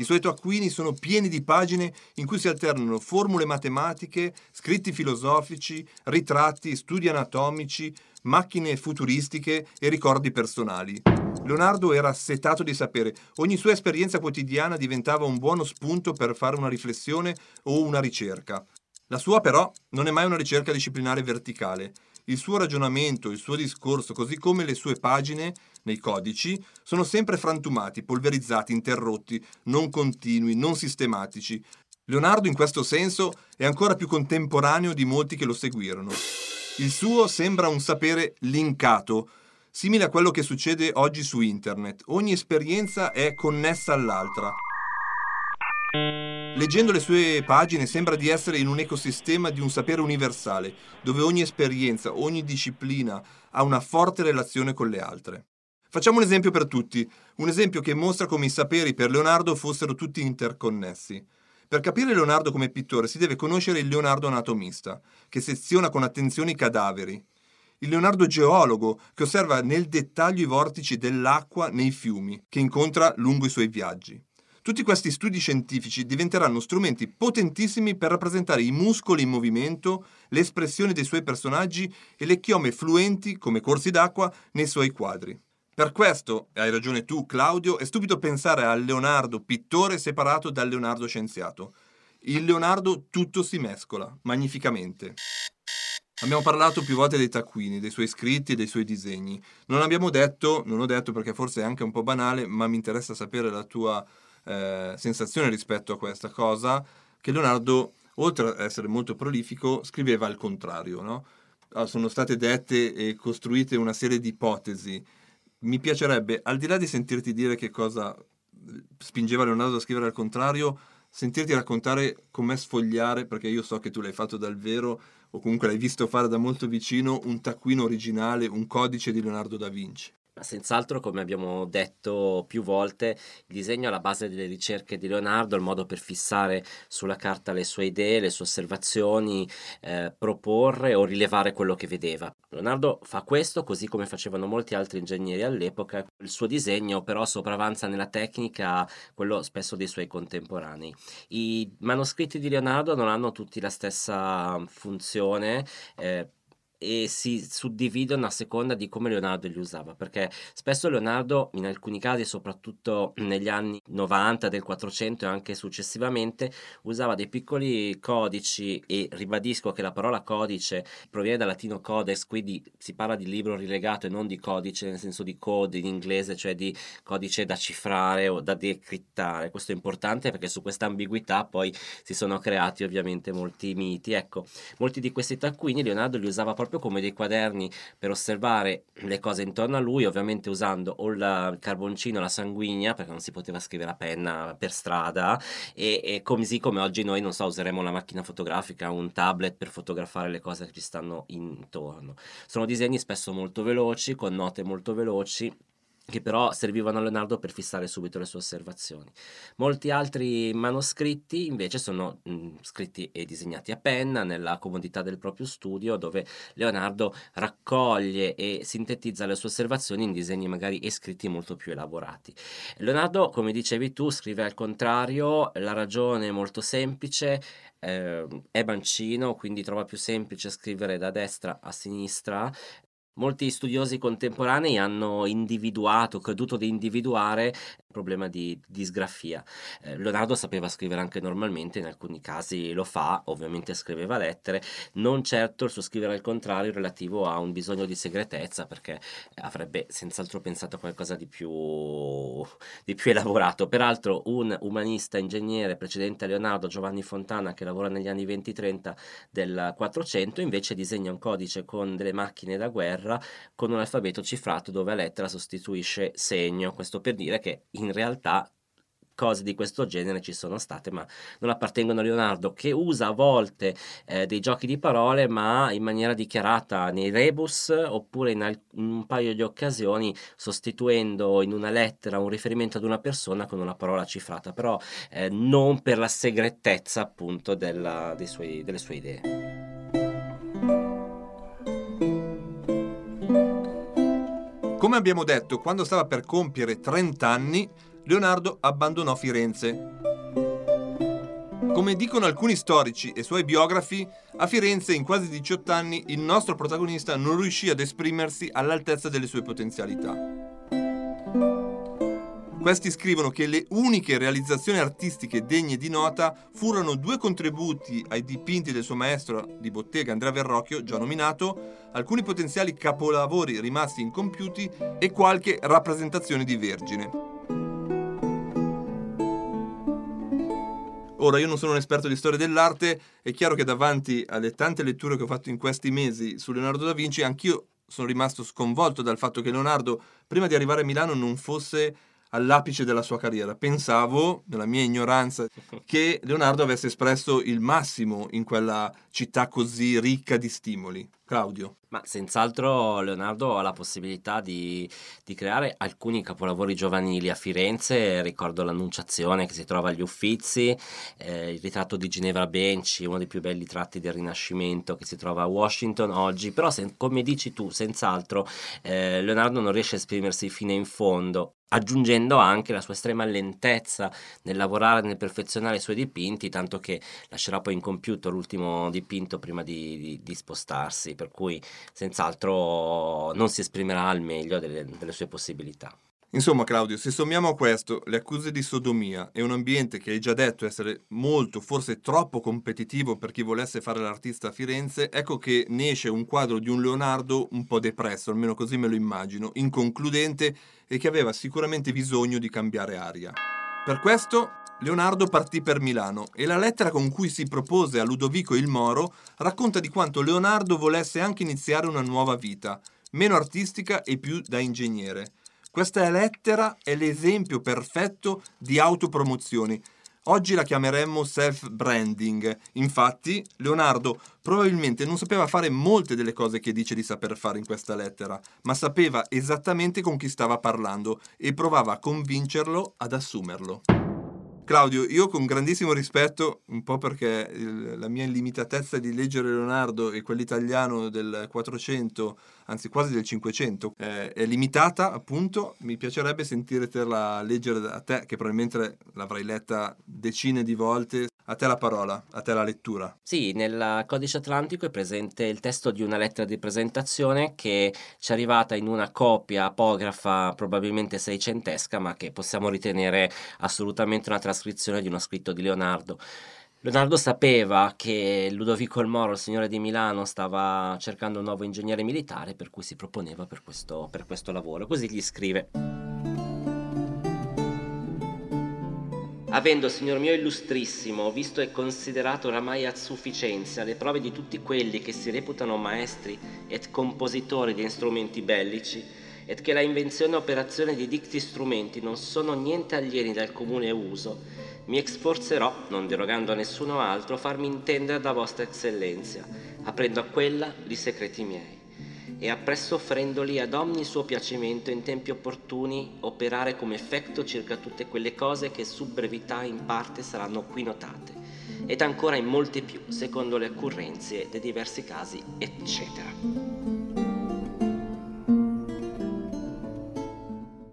I suoi taccuini sono pieni di pagine in cui si alternano formule matematiche, scritti filosofici, ritratti, studi anatomici, macchine futuristiche e ricordi personali. Leonardo era assetato di sapere, ogni sua esperienza quotidiana diventava un buono spunto per fare una riflessione o una ricerca. La sua però non è mai una ricerca disciplinare verticale. Il suo ragionamento, il suo discorso, così come le sue pagine nei codici, sono sempre frantumati, polverizzati, interrotti, non continui, non sistematici. Leonardo in questo senso è ancora più contemporaneo di molti che lo seguirono. Il suo sembra un sapere linkato, simile a quello che succede oggi su internet. Ogni esperienza è connessa all'altra. Leggendo le sue pagine sembra di essere in un ecosistema di un sapere universale, dove ogni esperienza, ogni disciplina ha una forte relazione con le altre. Facciamo un esempio per tutti, un esempio che mostra come i saperi per Leonardo fossero tutti interconnessi. Per capire Leonardo come pittore si deve conoscere il Leonardo anatomista, che seziona con attenzione i cadaveri, il Leonardo geologo, che osserva nel dettaglio i vortici dell'acqua nei fiumi, che incontra lungo i suoi viaggi. Tutti questi studi scientifici diventeranno strumenti potentissimi per rappresentare i muscoli in movimento, le espressioni dei suoi personaggi e le chiome fluenti, come corsi d'acqua, nei suoi quadri. Per questo, hai ragione tu Claudio, è stupido pensare al Leonardo pittore separato dal Leonardo scienziato. Il Leonardo tutto si mescola, magnificamente. Abbiamo parlato più volte dei taccuini, dei suoi scritti e dei suoi disegni. Non abbiamo detto, non ho detto perché forse è anche un po' banale, ma mi interessa sapere la tua eh, sensazione rispetto a questa cosa, che Leonardo, oltre ad essere molto prolifico, scriveva al contrario. No? Ah, sono state dette e costruite una serie di ipotesi. Mi piacerebbe, al di là di sentirti dire che cosa spingeva Leonardo a scrivere al contrario, sentirti raccontare com'è sfogliare, perché io so che tu l'hai fatto dal vero, o comunque l'hai visto fare da molto vicino, un taccuino originale, un codice di Leonardo da Vinci. Senz'altro, come abbiamo detto più volte, il disegno è alla base delle ricerche di Leonardo, il modo per fissare sulla carta le sue idee, le sue osservazioni, eh, proporre o rilevare quello che vedeva. Leonardo fa questo così come facevano molti altri ingegneri all'epoca. Il suo disegno però sopravanza nella tecnica quello spesso dei suoi contemporanei. I manoscritti di Leonardo non hanno tutti la stessa funzione. Eh, e si suddividono a seconda di come Leonardo li usava, perché spesso Leonardo, in alcuni casi, soprattutto negli anni 90 del 400 e anche successivamente, usava dei piccoli codici e ribadisco che la parola codice proviene dal latino codex, quindi si parla di libro rilegato e non di codice nel senso di code in inglese, cioè di codice da cifrare o da decrittare. Questo è importante perché su questa ambiguità poi si sono creati ovviamente molti miti. Ecco, molti di questi taccuini Leonardo li usava proprio proprio come dei quaderni per osservare le cose intorno a lui, ovviamente usando o il carboncino, la sanguigna, perché non si poteva scrivere a penna per strada, e, e così come oggi noi, non so, useremo la macchina fotografica, un tablet per fotografare le cose che ci stanno intorno. Sono disegni spesso molto veloci, con note molto veloci, che però servivano a Leonardo per fissare subito le sue osservazioni. Molti altri manoscritti invece sono mh, scritti e disegnati a penna nella comodità del proprio studio dove Leonardo raccoglie e sintetizza le sue osservazioni in disegni magari e scritti molto più elaborati. Leonardo, come dicevi tu, scrive al contrario, la ragione è molto semplice, eh, è mancino, quindi trova più semplice scrivere da destra a sinistra, Molti studiosi contemporanei hanno individuato, creduto di individuare problema di disgrafia. Eh, Leonardo sapeva scrivere anche normalmente, in alcuni casi lo fa, ovviamente scriveva lettere, non certo il suo scrivere al contrario relativo a un bisogno di segretezza, perché avrebbe senz'altro pensato a qualcosa di più, di più elaborato. Peraltro un umanista ingegnere precedente a Leonardo, Giovanni Fontana, che lavora negli anni 20-30 del 400, invece disegna un codice con delle macchine da guerra con un alfabeto cifrato dove lettera sostituisce segno, questo per dire che in in realtà cose di questo genere ci sono state, ma non appartengono a Leonardo, che usa a volte eh, dei giochi di parole, ma in maniera dichiarata nei rebus, oppure in, al- in, un paio di occasioni sostituendo in una lettera un riferimento ad una persona con una parola cifrata, però eh, non per la segretezza appunto della, suoi, delle sue idee. Come abbiamo detto, quando stava per compiere 30 anni, Leonardo abbandonò Firenze. Come dicono alcuni storici e suoi biografi, a Firenze in quasi 18 anni il nostro protagonista non riuscì ad esprimersi all'altezza delle sue potenzialità. Questi scrivono che le uniche realizzazioni artistiche degne di nota furono due contributi ai dipinti del suo maestro di bottega Andrea Verrocchio, già nominato, alcuni potenziali capolavori rimasti incompiuti e qualche rappresentazione di Vergine. Ora, io non sono un esperto di storia dell'arte, è chiaro che davanti alle tante letture che ho fatto in questi mesi su Leonardo da Vinci, anch'io sono rimasto sconvolto dal fatto che Leonardo, prima di arrivare a Milano, non fosse all'apice della sua carriera. Pensavo, nella mia ignoranza, che Leonardo avesse espresso il massimo in quella città così ricca di stimoli. Claudio. Ma senz'altro Leonardo ha la possibilità di, di, creare alcuni capolavori giovanili a Firenze, ricordo l'Annunciazione che si trova agli Uffizi, eh, il ritratto di Ginevra Benci, uno dei più belli tratti del Rinascimento che si trova a Washington oggi, però se, come dici tu, senz'altro eh, Leonardo non riesce a esprimersi fino in fondo, aggiungendo anche la sua estrema lentezza nel lavorare, nel perfezionare i suoi dipinti, tanto che lascerà poi incompiuto l'ultimo dipinto prima di, di, di spostarsi, per cui senz'altro non si esprimerà al meglio delle, delle sue possibilità. Insomma, Claudio, se sommiamo a questo le accuse di sodomia e un ambiente che hai già detto essere molto, forse troppo competitivo per chi volesse fare l'artista a Firenze, ecco che ne esce un quadro di un Leonardo un po' depresso, almeno così me lo immagino, inconcludente e che aveva sicuramente bisogno di cambiare aria. Per questo Leonardo partì per Milano e la lettera con cui si propose a Ludovico il Moro racconta di quanto Leonardo volesse anche iniziare una nuova vita, meno artistica e più da ingegnere. Questa lettera è l'esempio perfetto di autopromozioni. Oggi la chiameremmo self-branding. Infatti, Leonardo probabilmente non sapeva fare molte delle cose che dice di saper fare in questa lettera, ma sapeva esattamente con chi stava parlando e provava a convincerlo ad assumerlo. Claudio, io con grandissimo rispetto, un po' perché il, la mia illimitatezza di leggere Leonardo e quell'italiano del 400, anzi quasi del 500, eh, è limitata appunto, mi piacerebbe sentirtela leggere da te, che probabilmente l'avrai letta decine di volte a te la parola, a te la lettura. Sì, nel codice atlantico è presente il testo di una lettera di presentazione che ci è arrivata in una copia apografa probabilmente seicentesca, ma che possiamo ritenere assolutamente una trascrizione di uno scritto di Leonardo. Leonardo sapeva che Ludovico il Moro, il signore di Milano, stava cercando un nuovo ingegnere militare, per cui si proponeva per questo, per questo lavoro. Così gli scrive. Avendo, signor mio illustrissimo, visto e considerato oramai a sufficienza le prove di tutti quelli che si reputano maestri et compositori di strumenti bellici, et che la invenzione e operazione di dicti strumenti non sono niente alieni dal comune uso, mi esforzerò, non derogando a nessuno altro, farmi intendere da vostra eccellenza, aprendo a quella di secreti miei e appresso offrendoli ad ogni suo piacimento in tempi opportuni operare come effetto circa tutte quelle cose che su brevità in parte saranno qui notate ed ancora in molte più secondo le occorrenze dei diversi casi eccetera.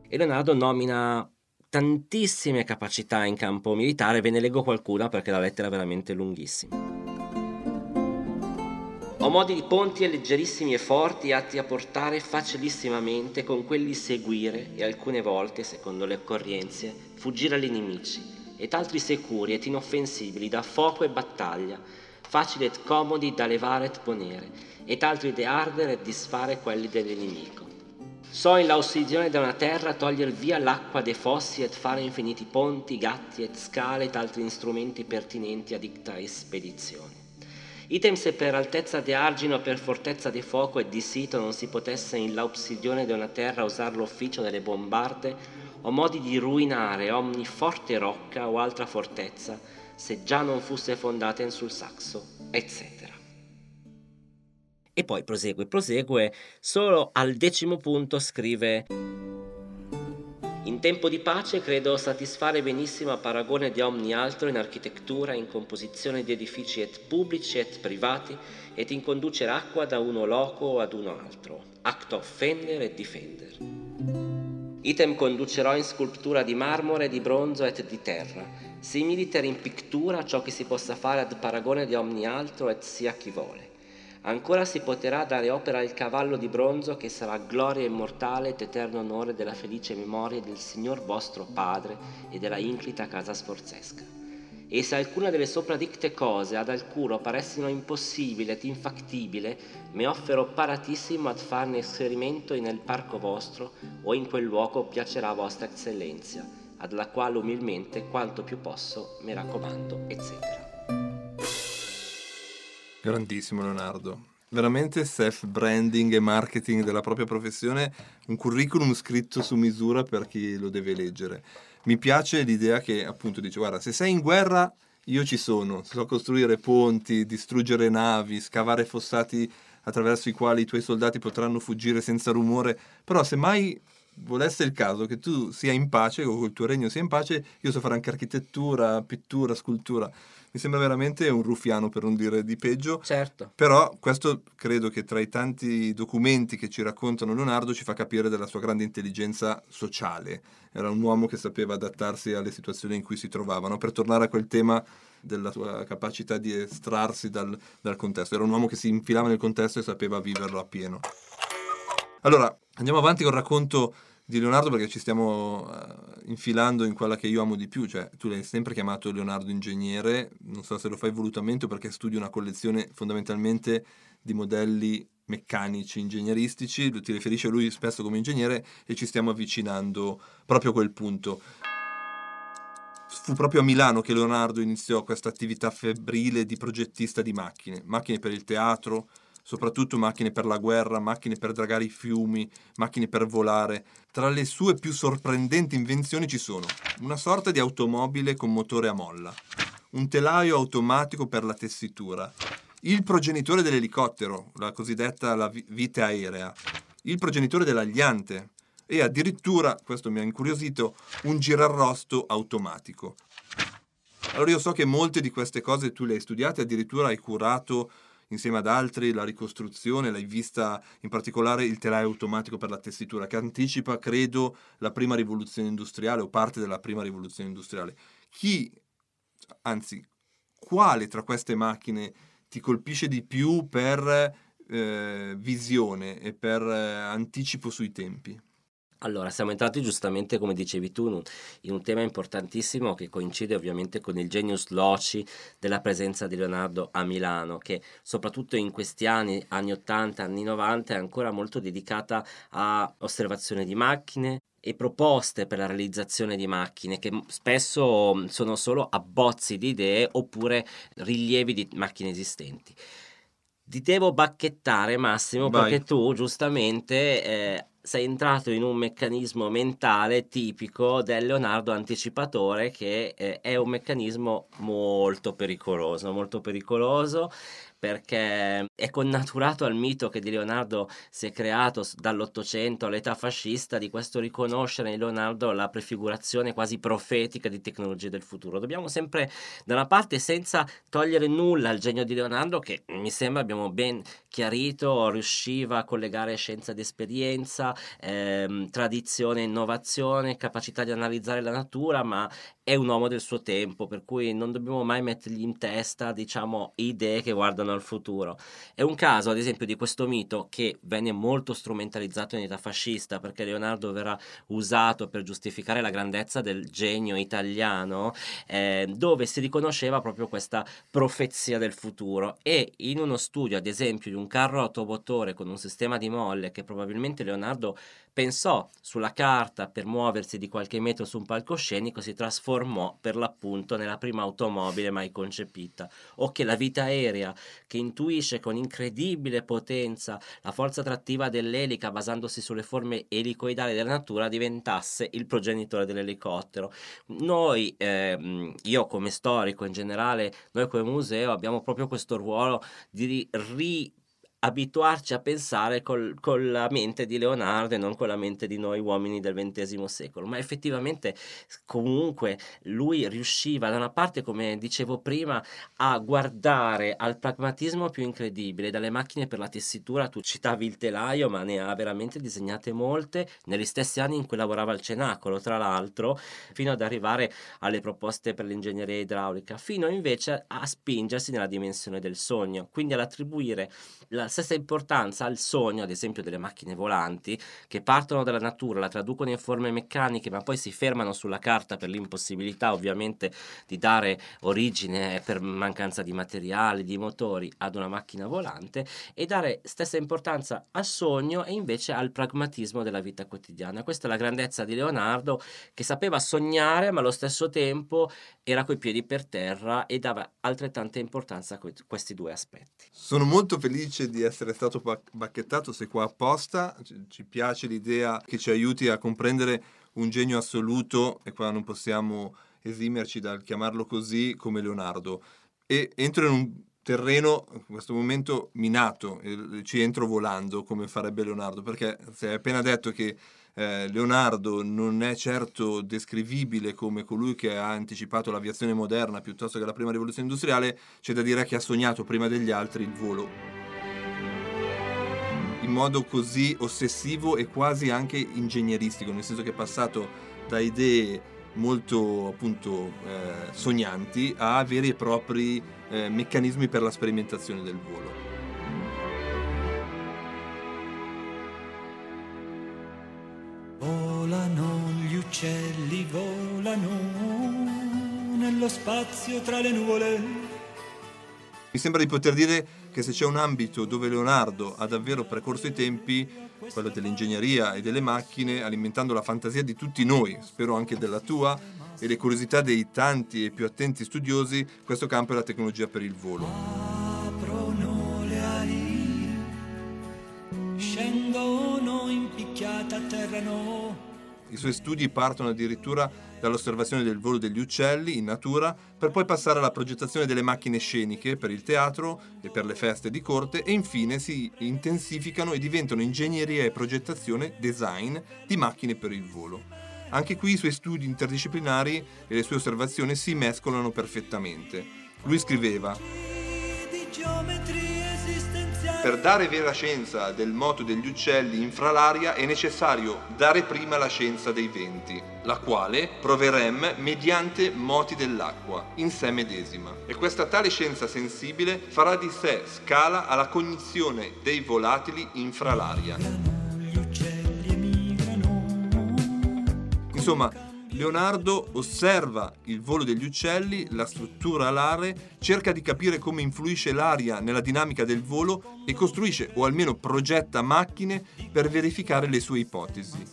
E Leonardo nomina tantissime capacità in campo militare, ve ne leggo qualcuna perché la lettera è veramente lunghissima. Ho modi di ponti leggerissimi e forti atti a portare facilissimamente con quelli seguire e alcune volte, secondo le occorrenze, fuggire agli nemici, ed altri sicuri ed inoffensibili da fuoco e battaglia, facili ed comodi da levare e ponere, ed altri de ardere e disfare quelli dell'inimico. So in l'aussidione da una terra toglier via l'acqua dei fossi ed fare infiniti ponti, gatti ed scale ed altri strumenti pertinenti a dicta espedizione. Item se per altezza di argino, per fortezza di fuoco e di sito non si potesse in l'obsidione di una terra usar l'ufficio delle bombarde, o modi di ruinare ogni forte rocca o altra fortezza, se già non fosse fondata in sul saxo, eccetera. E poi prosegue, prosegue, solo al decimo punto scrive in tempo di pace credo soddisfare benissimo a paragone di ogni altro in architettura, in composizione di edifici et pubblici et privati, et in conducere acqua da uno loco ad uno altro, acto offender et difender. Item conducerò in sculptura di marmore, di bronzo et di terra, similiter in pictura ciò che si possa fare ad paragone di ogni altro et sia chi vuole. Ancora si potrà dare opera al cavallo di bronzo che sarà gloria immortale ed eterno onore della felice memoria del Signor vostro Padre e della inclita casa sforzesca. E se alcuna delle sopradicte cose ad alcuno paressino impossibile ed infattibile, me offero paratissimo ad farne esperimento nel parco vostro o in quel luogo piacerà vostra eccellenza, ad la quale umilmente quanto più posso mi raccomando, eccetera. Grandissimo Leonardo. Veramente self-branding e marketing della propria professione, un curriculum scritto su misura per chi lo deve leggere. Mi piace l'idea che appunto dice guarda, se sei in guerra io ci sono, so costruire ponti, distruggere navi, scavare fossati attraverso i quali i tuoi soldati potranno fuggire senza rumore, però se mai volesse il caso che tu sia in pace o che il tuo regno sia in pace, io so fare anche architettura, pittura, scultura mi sembra veramente un ruffiano per non dire di peggio. Certo. Però questo credo che tra i tanti documenti che ci raccontano Leonardo ci fa capire della sua grande intelligenza sociale. Era un uomo che sapeva adattarsi alle situazioni in cui si trovavano. Per tornare a quel tema della sua capacità di estrarsi dal, dal contesto, era un uomo che si infilava nel contesto e sapeva viverlo appieno. Allora, andiamo avanti col racconto di Leonardo perché ci stiamo uh, infilando in quella che io amo di più, cioè tu l'hai sempre chiamato Leonardo ingegnere, non so se lo fai volutamente o perché studi una collezione fondamentalmente di modelli meccanici ingegneristici, ti riferisci a lui spesso come ingegnere e ci stiamo avvicinando proprio a quel punto. Fu proprio a Milano che Leonardo iniziò questa attività febbrile di progettista di macchine, macchine per il teatro, soprattutto macchine per la guerra, macchine per dragare i fiumi, macchine per volare. Tra le sue più sorprendenti invenzioni ci sono una sorta di automobile con motore a molla, un telaio automatico per la tessitura, il progenitore dell'elicottero, la cosiddetta la vite aerea, il progenitore dell'agliante e addirittura, questo mi ha incuriosito, un girarrosto automatico. Allora io so che molte di queste cose tu le hai studiate, addirittura hai curato insieme ad altri la ricostruzione, l'hai vista in particolare il telaio automatico per la tessitura, che anticipa, credo, la prima rivoluzione industriale o parte della prima rivoluzione industriale. Chi, anzi, quale tra queste macchine ti colpisce di più per eh, visione e per eh, anticipo sui tempi? Allora, siamo entrati giustamente, come dicevi tu, in un, tema importantissimo che coincide ovviamente con il genius loci della presenza di Leonardo a Milano, che soprattutto in questi anni, anni 80, anni 90, è ancora molto dedicata a osservazione di macchine e proposte per la realizzazione di macchine che spesso sono solo abbozzi di idee oppure rilievi di macchine esistenti. Ti devo bacchettare Massimo Vai. perché tu giustamente eh, sei entrato in un meccanismo mentale tipico del Leonardo anticipatore che eh, è un meccanismo molto pericoloso, molto pericoloso perché è connaturato al mito che di Leonardo si è creato dall'Ottocento all'età fascista di questo riconoscere in Leonardo la prefigurazione quasi profetica di tecnologie del futuro. Dobbiamo sempre da una parte senza togliere nulla al genio di Leonardo che mi sembra abbiamo ben chiarito riusciva a collegare scienza ed esperienza, ehm, tradizione e innovazione, capacità di analizzare la natura, ma è un uomo del suo tempo, per cui non dobbiamo mai mettergli in testa, diciamo, idee che guardano al futuro. È un caso, ad esempio, di questo mito che venne molto strumentalizzato in età fascista, perché Leonardo verrà usato per giustificare la grandezza del genio italiano, eh, dove si riconosceva proprio questa profezia del futuro. E in uno studio, ad esempio, di un carro automotore con un sistema di molle che probabilmente Leonardo pensò sulla carta per muoversi di qualche metro su un palcoscenico, si trasformò per l'appunto nella prima automobile mai concepita. O che la vita aerea, che intuisce con incredibile potenza la forza attrattiva dell'elica basandosi sulle forme elicoidali della natura, diventasse il progenitore dell'elicottero. Noi, ehm, io come storico in generale, noi come museo abbiamo proprio questo ruolo di ri abituarci a pensare col- con la mente di Leonardo e non con la mente di noi uomini del XX secolo, ma effettivamente comunque lui riusciva da una parte, come dicevo prima, a guardare al pragmatismo più incredibile, dalle macchine per la tessitura, tu citavi il telaio, ma ne ha veramente disegnate molte, negli stessi anni in cui lavorava al Cenacolo, tra l'altro, fino ad arrivare alle proposte per l'ingegneria idraulica, fino invece a spingersi nella dimensione del sogno, quindi ad attribuire la stessa importanza al sogno, ad esempio delle macchine volanti, che partono dalla natura, la traducono in forme meccaniche, ma poi si fermano sulla carta per l'impossibilità ovviamente di dare origine per mancanza di materiali, di motori ad una macchina volante e dare stessa importanza al sogno e invece al pragmatismo della vita quotidiana. Questa è la grandezza di Leonardo che sapeva sognare ma allo stesso tempo era coi piedi per terra e dava altrettanta importanza a que- questi due aspetti. Sono molto felice di essere stato bac- bacchettato, sei qua apposta, ci- piace l'idea che ci aiuti a comprendere un genio assoluto e qua non possiamo esimerci dal chiamarlo così come Leonardo. E entro in un terreno in questo momento minato, ci entro volando come farebbe Leonardo, perché si è appena detto che eh, Leonardo non è certo descrivibile come colui che ha anticipato l'aviazione moderna piuttosto che la prima rivoluzione industriale, c'è da dire che ha sognato prima degli altri il volo in modo così ossessivo e quasi anche ingegneristico, nel senso che è passato da idee molto appunto eh, sognanti a veri e propri eh, meccanismi per la sperimentazione del volo. Volano gli uccelli, volano nello spazio tra le nuvole. Mi sembra di poter dire che se c'è un ambito dove Leonardo ha davvero precorso i tempi, quello dell'ingegneria e delle macchine, alimentando la fantasia di tutti noi, spero anche della tua, e le curiosità dei tanti e più attenti studiosi, questo campo è la tecnologia per il volo. Aprono le ali, scendono impicchiate, atterrano. I suoi studi partono addirittura dall'osservazione del volo degli uccelli in natura, per poi passare alla progettazione delle macchine sceniche per il teatro e per le feste di corte e infine si intensificano e diventano ingegneria e progettazione, design di macchine per il volo. Anche qui i suoi studi interdisciplinari e le sue osservazioni si mescolano perfettamente. Lui scriveva. Per dare vera scienza del moto degli uccelli infra l'aria è necessario dare prima la scienza dei venti, la quale proverem mediante moti dell'acqua, in sé medesima. E questa tale scienza sensibile farà di sé scala alla cognizione dei volatili infra l'aria. Gli uccelli emigrano. Insomma, Leonardo osserva il volo degli uccelli, la struttura alare, cerca di capire come influisce l'aria nella dinamica del volo e costruisce o almeno progetta macchine per verificare le sue ipotesi.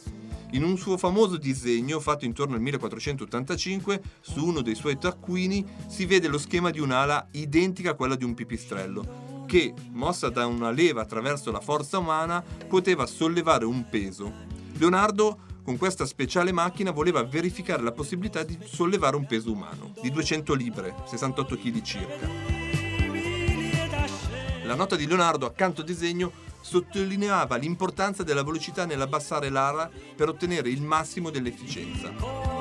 In un suo famoso disegno fatto intorno al 1485, su uno dei suoi taccuini si vede lo schema di un'ala identica a quella di un pipistrello, che, mossa da una leva attraverso la forza umana, poteva sollevare un peso. Leonardo con questa speciale macchina voleva verificare la possibilità di sollevare un peso umano, di 200 libre, 68 kg circa. La nota di Leonardo accanto al disegno sottolineava l'importanza della velocità nell'abbassare l'ara per ottenere il massimo dell'efficienza.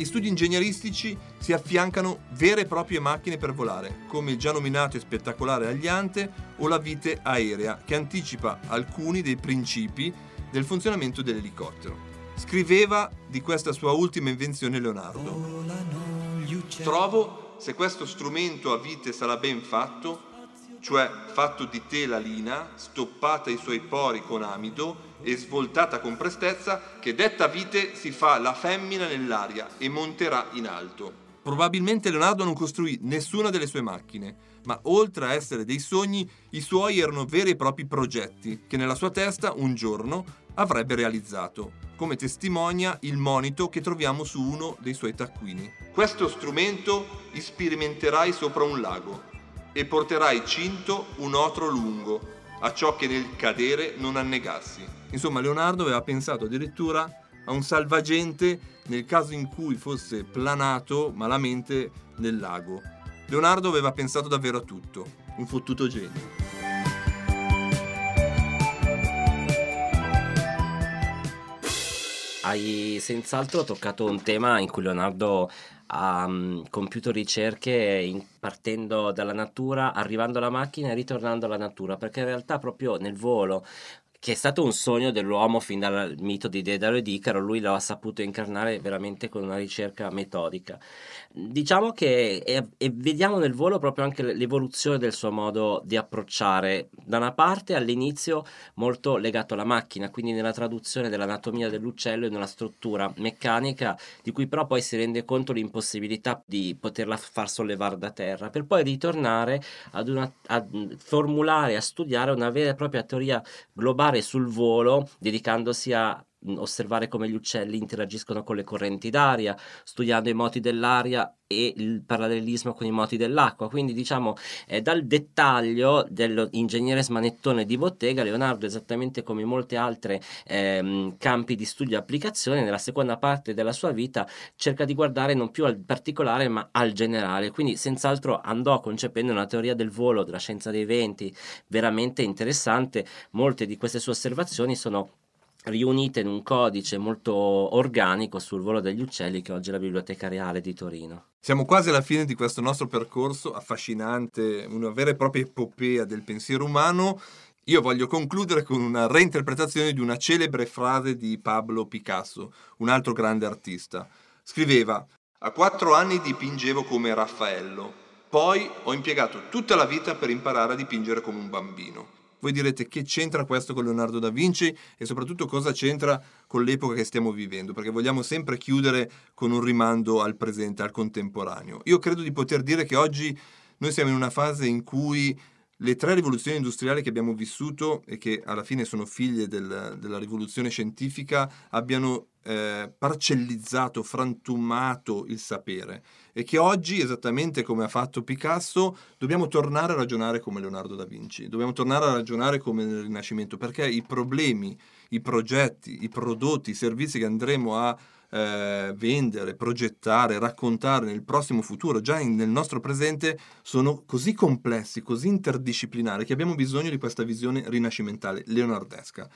Agli studi ingegneristici si affiancano vere e proprie macchine per volare, come il già nominato e spettacolare Agliante o la vite aerea, che anticipa alcuni dei principi del funzionamento dell'elicottero. Scriveva di questa sua ultima invenzione Leonardo. Trovo, se questo strumento a vite sarà ben fatto, cioè fatto di tela lina, stoppata i suoi pori con amido e svoltata con prestezza, che detta vite si fa la femmina nell'aria e monterà in alto. Probabilmente Leonardo non costruì nessuna delle sue macchine, ma oltre a essere dei sogni, i suoi erano veri e propri progetti che nella sua testa un giorno avrebbe realizzato, come testimonia il monito che troviamo su uno dei suoi taccuini. Questo strumento sperimenterai sopra un lago e porterai cinto un otro lungo, a ciò che nel cadere non annegassi. Insomma, Leonardo aveva pensato addirittura a un salvagente nel caso in cui fosse planato malamente nel lago. Leonardo aveva pensato davvero a tutto, un fottuto genio. Hai senz'altro toccato un tema in cui Leonardo ha mm, compiuto ricerche in- partendo dalla natura, arrivando alla macchina e ritornando alla natura, perché in realtà proprio nel volo, che è stato un sogno dell'uomo fin dal mito di Dedalo ed Icaro, lui lo ha saputo incarnare veramente con una ricerca metodica. Diciamo che e, e vediamo nel volo proprio anche l'evoluzione del suo modo di approcciare. Da una parte all'inizio molto legato alla macchina, quindi nella traduzione dell'anatomia dell'uccello e nella struttura meccanica, di cui però poi si rende conto l'impossibilità di poterla far sollevare da terra, per poi ritornare ad una, a formulare, a studiare una vera e propria teoria globale sul volo, dedicandosi a osservare come gli uccelli interagiscono con le correnti d'aria, studiando i moti dell'aria e il parallelismo con i moti dell'acqua. Quindi, diciamo, eh, dal dettaglio dell'ingegnere smanettone di bottega, Leonardo, esattamente come molti altri ehm, campi di studio e applicazione, nella seconda parte della sua vita cerca di guardare non più al particolare ma al generale. Quindi, senz'altro, andò concependo una teoria del volo, della scienza dei venti, veramente interessante. Molte di queste sue osservazioni sono riunite in un codice molto organico sul volo degli uccelli che oggi è la Biblioteca Reale di Torino. Siamo quasi alla fine di questo nostro percorso affascinante, una vera e propria epopea del pensiero umano. Io voglio concludere con una reinterpretazione di una celebre frase di Pablo Picasso, un altro grande artista. Scriveva: A quattro anni dipingevo come Raffaello, poi ho impiegato tutta la vita per imparare a dipingere come un bambino. Voi direte che c'entra questo con Leonardo da Vinci e soprattutto cosa c'entra con l'epoca che stiamo vivendo, perché vogliamo sempre chiudere con un rimando al presente, al contemporaneo. Io credo di poter dire che oggi noi siamo in una fase in cui le tre rivoluzioni industriali che abbiamo vissuto e che alla fine sono figlie del- della rivoluzione scientifica abbiano eh, parcellizzato, frantumato il sapere e che oggi, esattamente come ha fatto Picasso, dobbiamo tornare a ragionare come Leonardo da Vinci, dobbiamo tornare a ragionare come nel Rinascimento, perché i problemi, i progetti, i prodotti, i servizi che andremo a eh, vendere, progettare, raccontare nel prossimo futuro, già in- nel nostro presente, sono così complessi, così interdisciplinari che abbiamo bisogno di questa visione rinascimentale, leonardesca.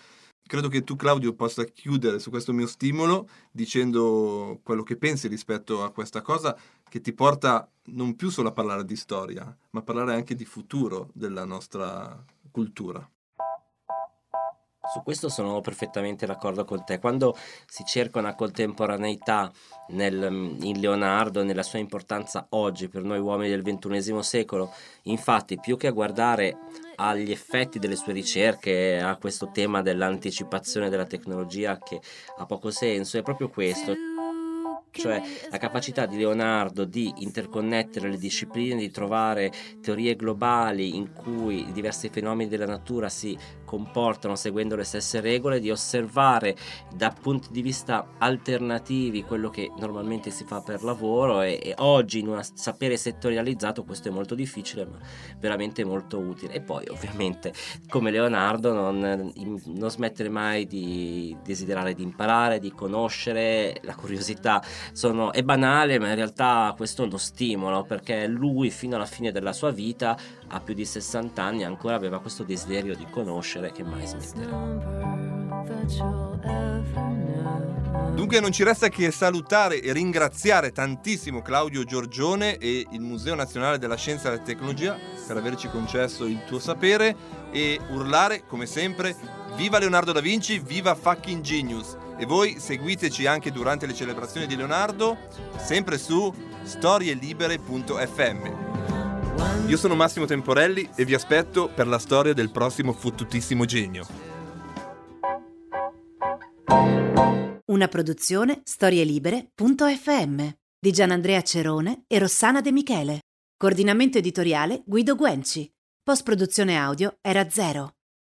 Credo che tu, Claudio, possa chiudere su questo mio stimolo dicendo quello che pensi rispetto a questa cosa che ti porta non più solo a parlare di storia, ma a parlare anche di futuro della nostra cultura. Su questo sono perfettamente d'accordo con te. Quando si cerca una contemporaneità nel- in Leonardo, nella sua importanza oggi per noi uomini del XXI secolo, infatti, più che a guardare agli effetti delle sue ricerche, a questo tema dell'anticipazione della tecnologia che ha poco senso, è proprio questo. Cioè la capacità di Leonardo di interconnettere le discipline, di trovare teorie globali in cui i diversi fenomeni della natura si comportano seguendo le stesse regole, di osservare da punti di vista alternativi quello che normalmente si fa per lavoro e, e oggi in un sapere settorializzato questo è molto difficile ma veramente molto utile. E poi ovviamente come Leonardo non, non smettere mai di desiderare di imparare, di conoscere, la curiosità sono, è banale ma in realtà questo lo stimola perché lui fino alla fine della sua vita a più di 60 anni ancora aveva questo desiderio di conoscere che mai smetterà. Dunque non ci resta che salutare e ringraziare tantissimo Claudio Giorgione e il Museo Nazionale della Scienza e della Tecnologia per averci concesso il tuo sapere e urlare come sempre viva Leonardo da Vinci, viva fucking genius e voi seguiteci anche durante le celebrazioni di Leonardo sempre su storielibere.fm Io sono Massimo Temporelli e vi aspetto per la storia del prossimo fottutissimo genio. Una produzione storielibere.fm di Gianandrea Cerone e Rossana De Michele. Coordinamento editoriale Guido Guenci. Post produzione audio era zero.